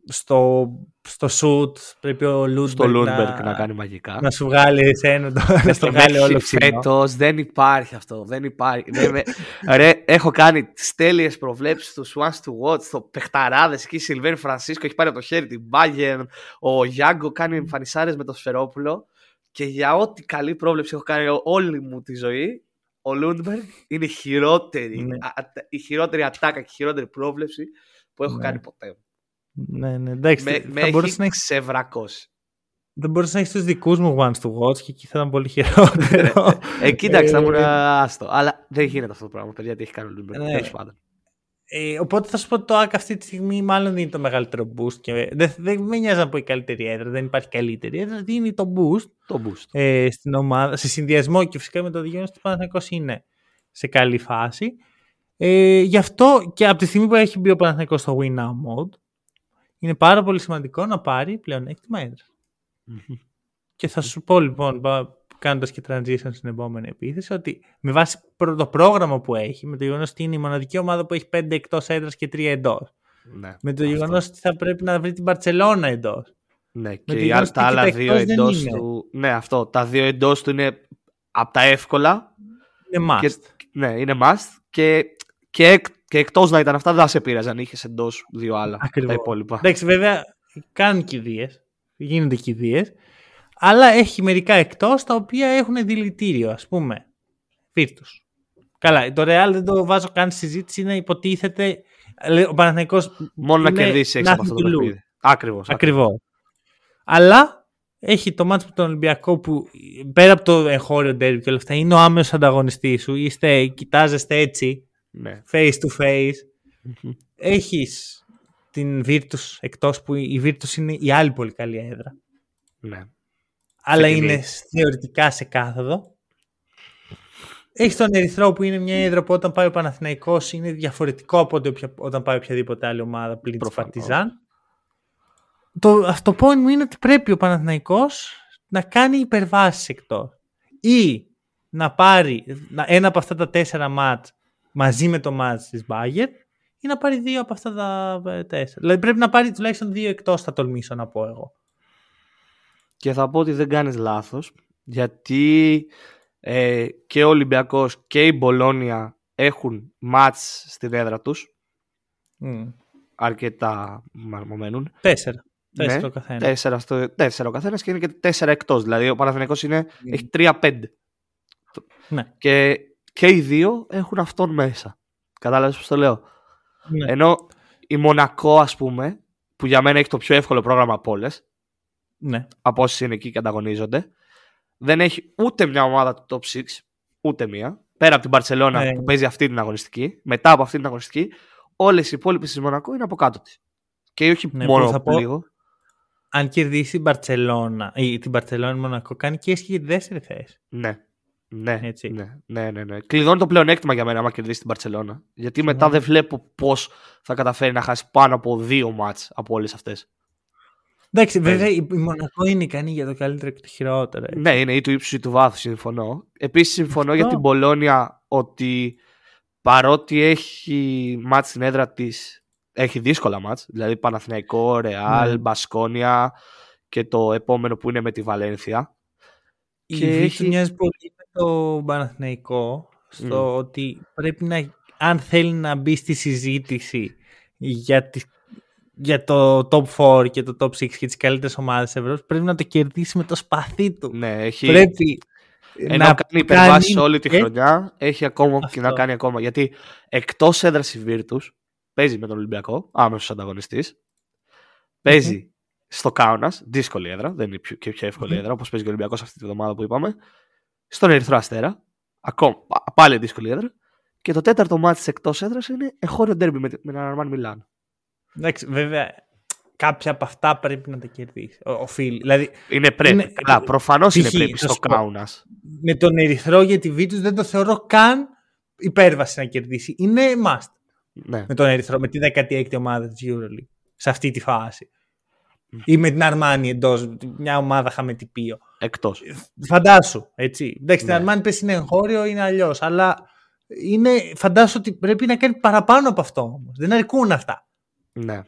στο, στο shoot, πρέπει ο Lundberg, Στο Λούνμπεργκ να, να κάνει μαγικά. να σου βγάλει εσένα, το, να στο βγάλει όλο φθηνό. Φέτος δεν υπάρχει αυτό. Δεν υπάρχει. Δεν με- Ρε, έχω κάνει τις τέλειες προβλέψεις του Swans to Watch, το Πεχταράδε εκεί. Σιλβέρ Φρανσίσκο έχει πάρει από το χέρι την Bayern. Ο Γιάνγκο κάνει εμφανισάρες με το Σφερόπουλο. Και για ό,τι καλή πρόβλεψη έχω κάνει όλη μου τη ζωή, ο Λούντμπεργκ είναι η χειρότερη, Ναι. α- α- η χειρότερη ατάκα και η χειρότερη πρόβλεψη που έχω Ναι. κάνει ποτέ. Ναι, ναι, εντάξει, Με, με θα μπορούσε έχει να έχεις, ξεβρακώσει. δεν μπορούσε να έχει τους δικούς μου ones to watch και εκεί θα ήταν πολύ χειρότερο. Ε, κοίταξε, θα Ε, ήμουν άστο. Αλλά δεν γίνεται αυτό το πράγμα, παιδιά, τι έχει κάνει ο Λούντμπεργκ. Ναι. Τέλος πάντων. Ε, οπότε θα σου πω ότι το ΟΑΚΑ αυτή τη στιγμή μάλλον δίνει το μεγαλύτερο boost. Και δεν, δεν με νοιάζει να πω η καλύτερη έδρα, δεν υπάρχει καλύτερη έδρα. Δίνει το boost Το boost. ε, στην ομάδα, σε συνδυασμό και φυσικά με το γεγονός ότι ο Παναθηναϊκός είναι σε καλή φάση. Ε, γι' αυτό και από τη στιγμή που έχει μπει ο Παναθηναϊκός στο win now mode, είναι πάρα πολύ σημαντικό να πάρει πλεονέκτημα έδρα. Και θα σου πω λοιπόν, πα- κάνοντας και transition στην επόμενη επίθεση, ότι με βάση το πρόγραμμα που έχει, με το γεγονός ότι είναι η μοναδική ομάδα που έχει 5 εκτός έδρας και 3 εντός. Ναι, με το γεγονός ότι θα πρέπει να βρει την Παρσελώνα εντός. Ναι, και οι, τα άλλα δύο εντός του. Ναι, αυτό. Τα δύο εντός του είναι από τα εύκολα. Είναι must. Και, ναι, είναι must. Και, και, και εκτός να ήταν αυτά, δεν θα σε πείραζαν. Είχες εντός δύο άλλα. Ακριβώς. Τα υπόλοιπα. Εντάξει, βέβαια κάνουν κηδείε. Γίνονται κηδείε. Αλλά έχει μερικά εκτός τα οποία έχουν δηλητήριο, ας πούμε. Φίρτους. Καλά, το Real δεν το βάζω καν στη συζήτηση, είναι υποτίθεται. Ο Παναθηναϊκός Μόνο να κερδίσει έξω από αυτό το παιχνίδι. Ακριβώς. Ακριβώς. Αλλά έχει το μάτσο με τον Ολυμπιακό που πέρα από το εγχώριο ντέρμπι και όλα αυτά είναι ο άμεσος ανταγωνιστής σου. Είστε, κοιτάζεστε έτσι, ναι. face to face. Έχεις την Virtus εκτός που η Virtus είναι η άλλη πολύ καλή έδρα. Ναι. Αλλά είναι θεωρητικά σε κάθοδο. Έχει τον Ερυθρό που είναι μια έδρα που όταν πάει ο Παναθηναϊκός είναι διαφορετικό από όταν πάει οποιαδήποτε άλλη ομάδα πλην της Παρτιζάν. Το, αυτό το point μου είναι ότι πρέπει ο Παναθηναϊκός να κάνει υπερβάσεις εκτός. Ή να πάρει ένα από αυτά τα τέσσερα μάτς μαζί με το μάτς της Μπάγκερ ή να πάρει δύο από αυτά τα ε, τέσσερα. Δηλαδή πρέπει να πάρει τουλάχιστον δύο εκτός θα τολμήσω να πω εγώ. Και θα πω ότι δεν κάνεις λάθος γιατί ε, και ο Ολυμπιακός και η Μπολόνια έχουν μάτς στην έδρα τους. Mm. Αρκετά μαρμομένουν. Τέσσερα. Τέσσερα ναι, ο καθένα. Τέσσερα, στο, τέσσερα ο καθένας και είναι και τέσσερα εκτός. Δηλαδή ο Παναθηναϊκός είναι, mm. έχει τρία-πέντε. Ναι. Και, και οι δύο έχουν αυτόν μέσα. Κατάλαβες πώς το λέω; Ναι. Ενώ η Μονακό, ας πούμε, που για μένα έχει το πιο εύκολο πρόγραμμα από όλες. Ναι. Από όσες είναι εκεί και ανταγωνίζονται. Δεν έχει ούτε μια ομάδα του top 6, ούτε μία. Πέρα από την Παρσελώνα ναι. που παίζει αυτή την αγωνιστική. Μετά από αυτή την αγωνιστική, όλες οι υπόλοιπες της Μονακό είναι από κάτω της. Και όχι ναι, μόνο θα πω, λίγο. Αν κερδίσει την Μπαρσελόνα ή την Μπαρσελόνα Μονακό, κάνει και έσχη για τη δεύτερη θέση. Ναι. Ναι, Έτσι. ναι, ναι, ναι, ναι. Κλειδώνει το πλεονέκτημα για μένα άμα κερδίσει την Μπαρσελόνα. Γιατί μετά δεν βλέπω πώς θα καταφέρει να χάσει πάνω από δύο μάτς από όλες αυτές. Εντάξει, βέβαια η Μονακό είναι ικανή για το καλύτερο και το χειρότερο. Έτσι. Ναι, είναι ή του ύψους ή του βάθους, συμφωνώ. Επίσης, συμφωνώ για την Πολώνια ότι παρότι έχει μάτς στην έδρα της, έχει δύσκολα μάτς. Δηλαδή Παναθηναϊκό, Ρεάλ, ναι. Μπασκόνια και το επόμενο που είναι με τη Βαλένθια. Η και έχει... μοιάζει πολύ με το Παναθηναϊκό στο mm. ότι πρέπει να, αν θέλει να μπει στη συζήτηση για, τη, για το top 4 και το top 6 και τις καλύτερες ομάδες της Ευρώπης πρέπει να το κερδίσει με το σπαθί του. Ναι, έχει... Πρέπει ενώ να κάνει υπερβάσεις όλη τη χρονιά, έχει ακόμα Αυτό. και να κάνει ακόμα. Γιατί εκτός έδρας η Virtus, παίζει με τον Ολυμπιακό, άμεσος ανταγωνιστής. Παίζει στο Κάουνας, δύσκολη έδρα, δεν είναι και πιο εύκολη έδρα, όπως παίζει και ο Ολυμπιακός αυτή τη βδομάδα που είπαμε. Στον Ερυθρό Αστέρα, ακόμα, πάλι δύσκολη έδρα. Και το τέταρτο μάτι εκτός έδρας είναι εγχώριο ντέρμπι με, με τον Αρμάν Μιλάν. Εντάξει, βέβαια, κάποια από αυτά πρέπει να τα κερδίσει. Οφείλει. Δηλαδή, είναι πρέπει. Είναι... Καλά, προφανώς είναι πρέπει στο Κάουνας. Με τον Ερυθρό για τη Βίτου δεν το θεωρώ καν υπέρβαση να κερδίσει. Είναι must. Ναι. Με τον Ερυθρό, με τη 16η ομάδα της EuroLeague. Σε αυτή τη φάση. Ή με την Αρμάνι εντός, μια ομάδα χαμετυπίο. Εκτός. Φαντάσου, έτσι. Εντάξει, ναι. την Αρμάνι πες είναι εγχώριο, είναι αλλιώς. Αλλά είναι, φαντάσου ότι πρέπει να κάνει παραπάνω από αυτό όμως. Δεν αρκούν αυτά. Ναι.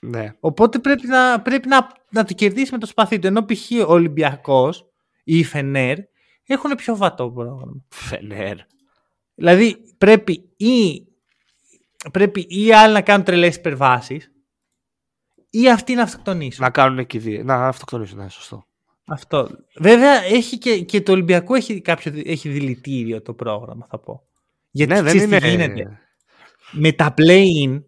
ναι. Οπότε πρέπει να, πρέπει να, να το κερδίσει με το σπαθί του. Ενώ π.χ. ο Ολυμπιακός ή η Φενέρ έχουν πιο βατό πρόγραμμα. Φενέρ. Δηλαδή πρέπει ή πρέπει ή άλλοι να κάνουν τρελές υπερβάσεις ή αυτοί να αυτοκτονήσουν. Να κάνουν εκεί δύο. Να αυτοκτονήσουν, ναι, σωστό. Αυτό. Βέβαια έχει και, και το Ολυμπιακό έχει, κάποιο, έχει δηλητήριο το πρόγραμμα, θα πω. Γιατί ναι, δεν είναι... τι γίνεται. Με τα play-in,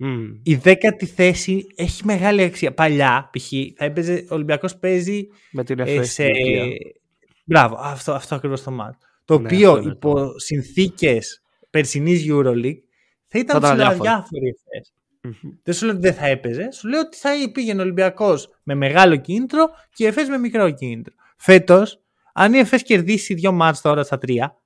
mm. η δέκατη θέση έχει μεγάλη αξία. Παλιά, π.χ. θα έπαιζε, ο Ολυμπιακός παίζει με την ε, σε... Μπράβο, αυτό, αυτό ακριβώς το μάτι. Το ναι, οποίο υπό συνθήκες περσινής EuroLeague θα ήταν ψηλά διάφοροι ευθές. Mm-hmm. Δεν σου λέω ότι δεν θα έπαιζε, σου λέω ότι θα πήγαινε ο Ολυμπιακός με μεγάλο κίνητρο και η ΕΦΕΣ με μικρό κίνητρο. Φέτος, αν η ΕΦΕΣ κερδίσει δύο μάτς τώρα στα τρία,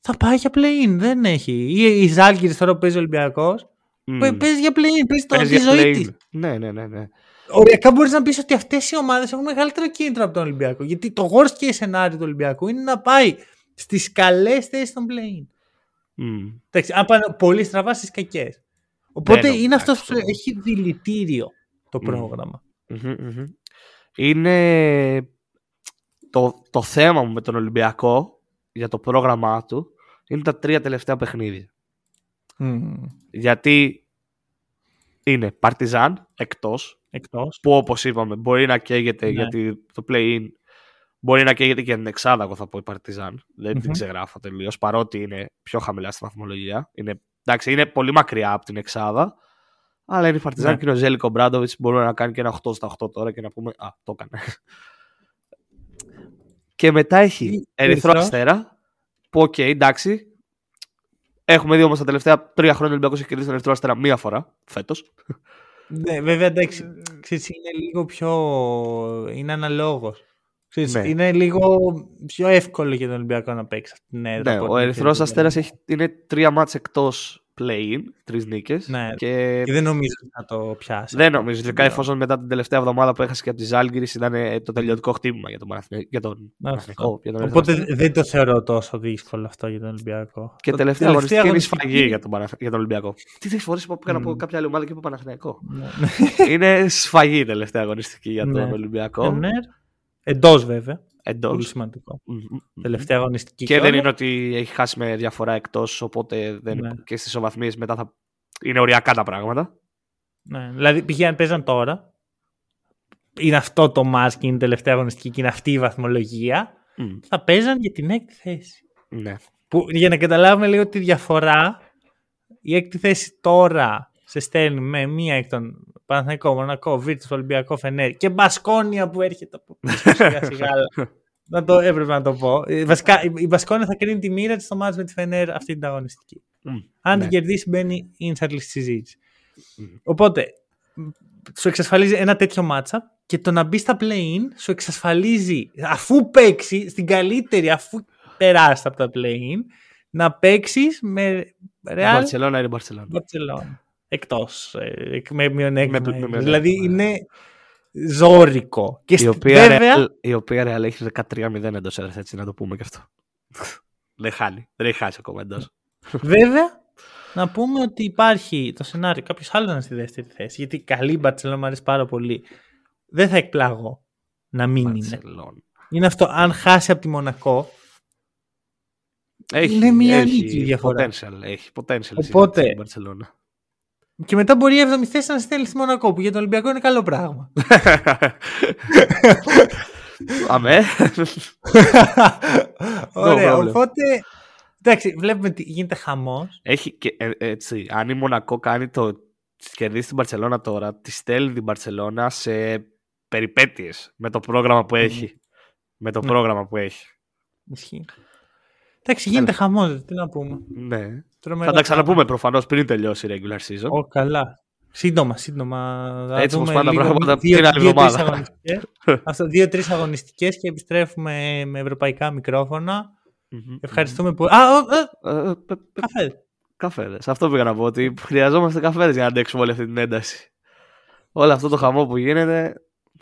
θα πάει για play-in. Δεν έχει. Ή η Ζάλγκη τώρα που παίζει ο Ολυμπιακός, mm. παίζεις για play-in, παίζεις, το, τη ζωή της. Ναι, ναι, ναι. ναι. οριακά μπορείς να πεις ότι αυτές οι ομάδες έχουν μεγαλύτερο κίνητρο από τον Ολυμπιακό. Γιατί το worst case σενάριο του Ολυμπιακού είναι να πάει στις καλές θέσεις των play Μμ. Εντάξει, αν πάνε πολύ στραβά στις κακές. Οπότε Ναι, είναι αυτός εντάξει, που το- έχει δηλητήριο το Μμ. πρόγραμμα. Μμμ, μμμ. Είναι το, το θέμα μου με τον Ολυμπιακό για το πρόγραμμά του είναι τα τρία τελευταία παιχνίδια. Μμ. Γιατί είναι Παρτιζάν εκτός Εκτός. που όπως είπαμε μπορεί να καίγεται Ναι. γιατί το play-in μπορεί να καίγεται και για την εξάδα εγώ θα πω η Παρτιζάν δεν την Μμμ. ξεγράφω τελείως παρότι είναι πιο χαμηλά στη βαθμολογία είναι, εντάξει, είναι πολύ μακριά από την εξάδα αλλά είναι η Παρτιζάν Ναι. και είναι ο Ζέλικο Μπράντοβιτς μπορούν να κάνει και ένα 8 στα 8 τώρα και να πούμε α το έκανε και μετά έχει Η- Ερυθρό Ερυθρός. Αστέρα που οκ εντάξει Έχουμε δει όμως τα τελευταία τρία χρόνια ο Ολυμπιακός έχει κερδίσει τον Ερυθρό Αστέρα μία φορά φέτος. Ναι, βέβαια εντάξει. Ξέρεις, είναι λίγο πιο. είναι αναλόγως. Ναι. Είναι λίγο πιο εύκολο για τον Ολυμπιακό να παίξει αυτή την έδρα. Ναι, από ο ό,τι Ερυθρός θέλει. Αστέρας είναι τρία ματς εκτός play-in, τρεις νίκες. Ναι. Και Και δεν νομίζω ότι θα το πιάσει. δεν νομίζω. Ειδικά Ναι. εφόσον μετά την τελευταία εβδομάδα που έχασε και από τη Ζαλγκίρις ήταν ε, το τελειωτικό χτύπημα για τον Παναθηναϊκό. Για τον Ναι, Παναθηναϊκό, για τον Ερυθρό Οπότε Αστέρα. δεν το θεωρώ τόσο δύσκολο αυτό για τον Ολυμπιακό. Και Το τελευταία αγωνιστική είναι η σφαγή για τον, Παναθ- για τον Ολυμπιακό. Τι τρει φορέ είπα που έκανα Μμ. από κάποια άλλη ομάδα και είπα Παναθηναϊκό; Ναι. είναι σφαγή η τελευταία αγωνιστική για τον Ναι. Ολυμπιακό. Εντός βέβαια. Εντός. Πολύ σημαντικό. Τελευταία αγωνιστική. Και δεν κιόλας. είναι ότι έχει χάσει με διαφορά εκτός, οπότε δεν... Ναι. και στις ισοβαθμίες μετά θα. Είναι οριακά τα πράγματα. Ναι. Δηλαδή π.χ. αν παίζαν τώρα. Είναι αυτό το μάτς και είναι η τελευταία αγωνιστική και είναι αυτή η βαθμολογία. Μμ, Θα παίζαν για την έκτη θέση. Ναι. Που, για να καταλάβουμε λίγο τη διαφορά, η έκτη θέση τώρα σε στέλνει με μία εκ των Παναθηναϊκό, Μονακό, Βίρτους, Ολυμπιακό, Φενέρ και Μπασκόνια που έρχεται από πίσω σιγά σιγά. Αλλά να το έπρεπε να το πω. Ε, Βασικά, η- η Μπασκόνια θα κρίνει τη μοίρα της στο μάτς με τη Φενέρ αυτή την αγωνιστική. Μμ, Αν ναι. την κερδίσει, μπαίνει instantly στη συζήτηση. Μμ. Οπότε, μ, σου εξασφαλίζει ένα τέτοιο μάτσα και το να μπει στα play-in σου εξασφαλίζει, αφού παίξει στην καλύτερη, αφού περάσει από τα play-in, να παίξεις με Η Real Μπαρσελόνα είναι η Μπαρσελόνα. Barcelona. Εκτός. με μειονέκτημα. Με- με μειονέκτημα, δηλαδή ναι. είναι ζώρικο. Και Η στη- οποία, βέβαια, Real, η οποία Real έχει 13-0 εντός έδρα, έτσι να το πούμε και αυτό. δεν χάνει. Δεν έχει χάσει ακόμα εντός. βέβαια, να πούμε ότι υπάρχει το σενάριο κάποιος άλλος να είναι στη δεύτερη θέση. Γιατί καλή η Barcelona μου αρέσει πάρα πολύ. Δεν θα εκπλαγώ να μην είναι. Είναι αυτό, αν χάσει από τη Μονακό. Έχει, Είναι μια έχει νίκη η διαφορά. Potential, έχει potential Οπότε- η Μπαρσελόνα. Και μετά μπορεί η 7η θέση να στέλνει στη Μονακό, που για τον Ολυμπιακό είναι καλό πράγμα. Αμέ. Ωραία, problem. οπότε. Εντάξει, βλέπουμε ότι γίνεται χαμός. Έχει και, ε, έτσι, αν η Μονακό κάνει το κερδίσεις την Μπαρσελόνα τώρα, τη στέλνει την Μπαρσελόνα σε περιπέτειες με το πρόγραμμα που έχει. Με το Ναι. πρόγραμμα που έχει. Ισχύει. Εντάξει, γίνεται χαμός. Τι να πούμε. Ναι. Τρομερό Θα τα ξαναπούμε προφανώς πριν τελειώσει η regular season. Ω, καλά. Σύντομα, σύντομα. Θα Έτσι όπως δούμε πάνε τα λίγο πράγματα, δύο- την άλλη δύο-τρεις εβδομάδα. αγωνιστικές. Αυτό, δύο-τρεις αγωνιστικές και επιστρέφουμε με ευρωπαϊκά μικρόφωνα. Μμμ. Ευχαριστούμε πολύ. Α, ο, ε, Ε, ε, πε- πε- καφέ. Καφέδες. Αυτό πήγα να πω. Ότι χρειαζόμαστε καφέδες για να αντέξουμε όλη αυτή την ένταση. Όλο αυτό το χαμό που γίνεται,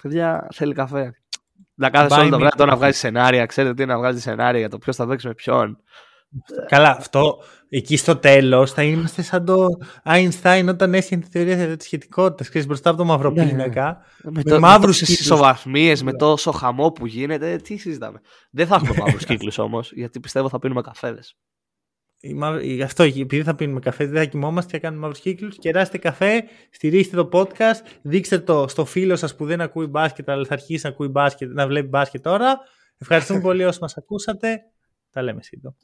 παιδιά, θέλει καφέ. Να κάθεσαι Buy όλο το me βράδυ τώρα να coffee. βγάζεις σενάρια. Ξέρετε τι είναι να βγάζεις σενάρια για το ποιος θα παίξει με ποιον. Καλά, αυτό εκεί στο τέλος θα είμαστε σαν το Einstein όταν έσχε τη θεωρία τη σχετικότητα. Ξέρεις, μπροστά από το μαύρο Ναι. πίνακα. Με, Με μαύρους τόσες κύκλους. ισοβαθμίες, με τόσο χαμό που γίνεται, τι συζητάμε. Δεν θα έχουμε μαύρους κύκλους όμως, γιατί πιστεύω θα πίνουμε καφέδες. Η μαύρη- η- Αυτό, επειδή θα πίνουμε καφέ, δεν θα κοιμόμαστε και θα κάνουμε μαύρους κύκλους. Κεράστε καφέ, στηρίξτε το podcast, δείξτε το στο φίλο σας που δεν ακούει μπάσκετ, αλλά θα αρχίσει να ακούει μπάσκετ, να βλέπει μπάσκετ τώρα. Ευχαριστούμε πολύ όσοι μας ακούσατε. Τα λέμε σύντομα.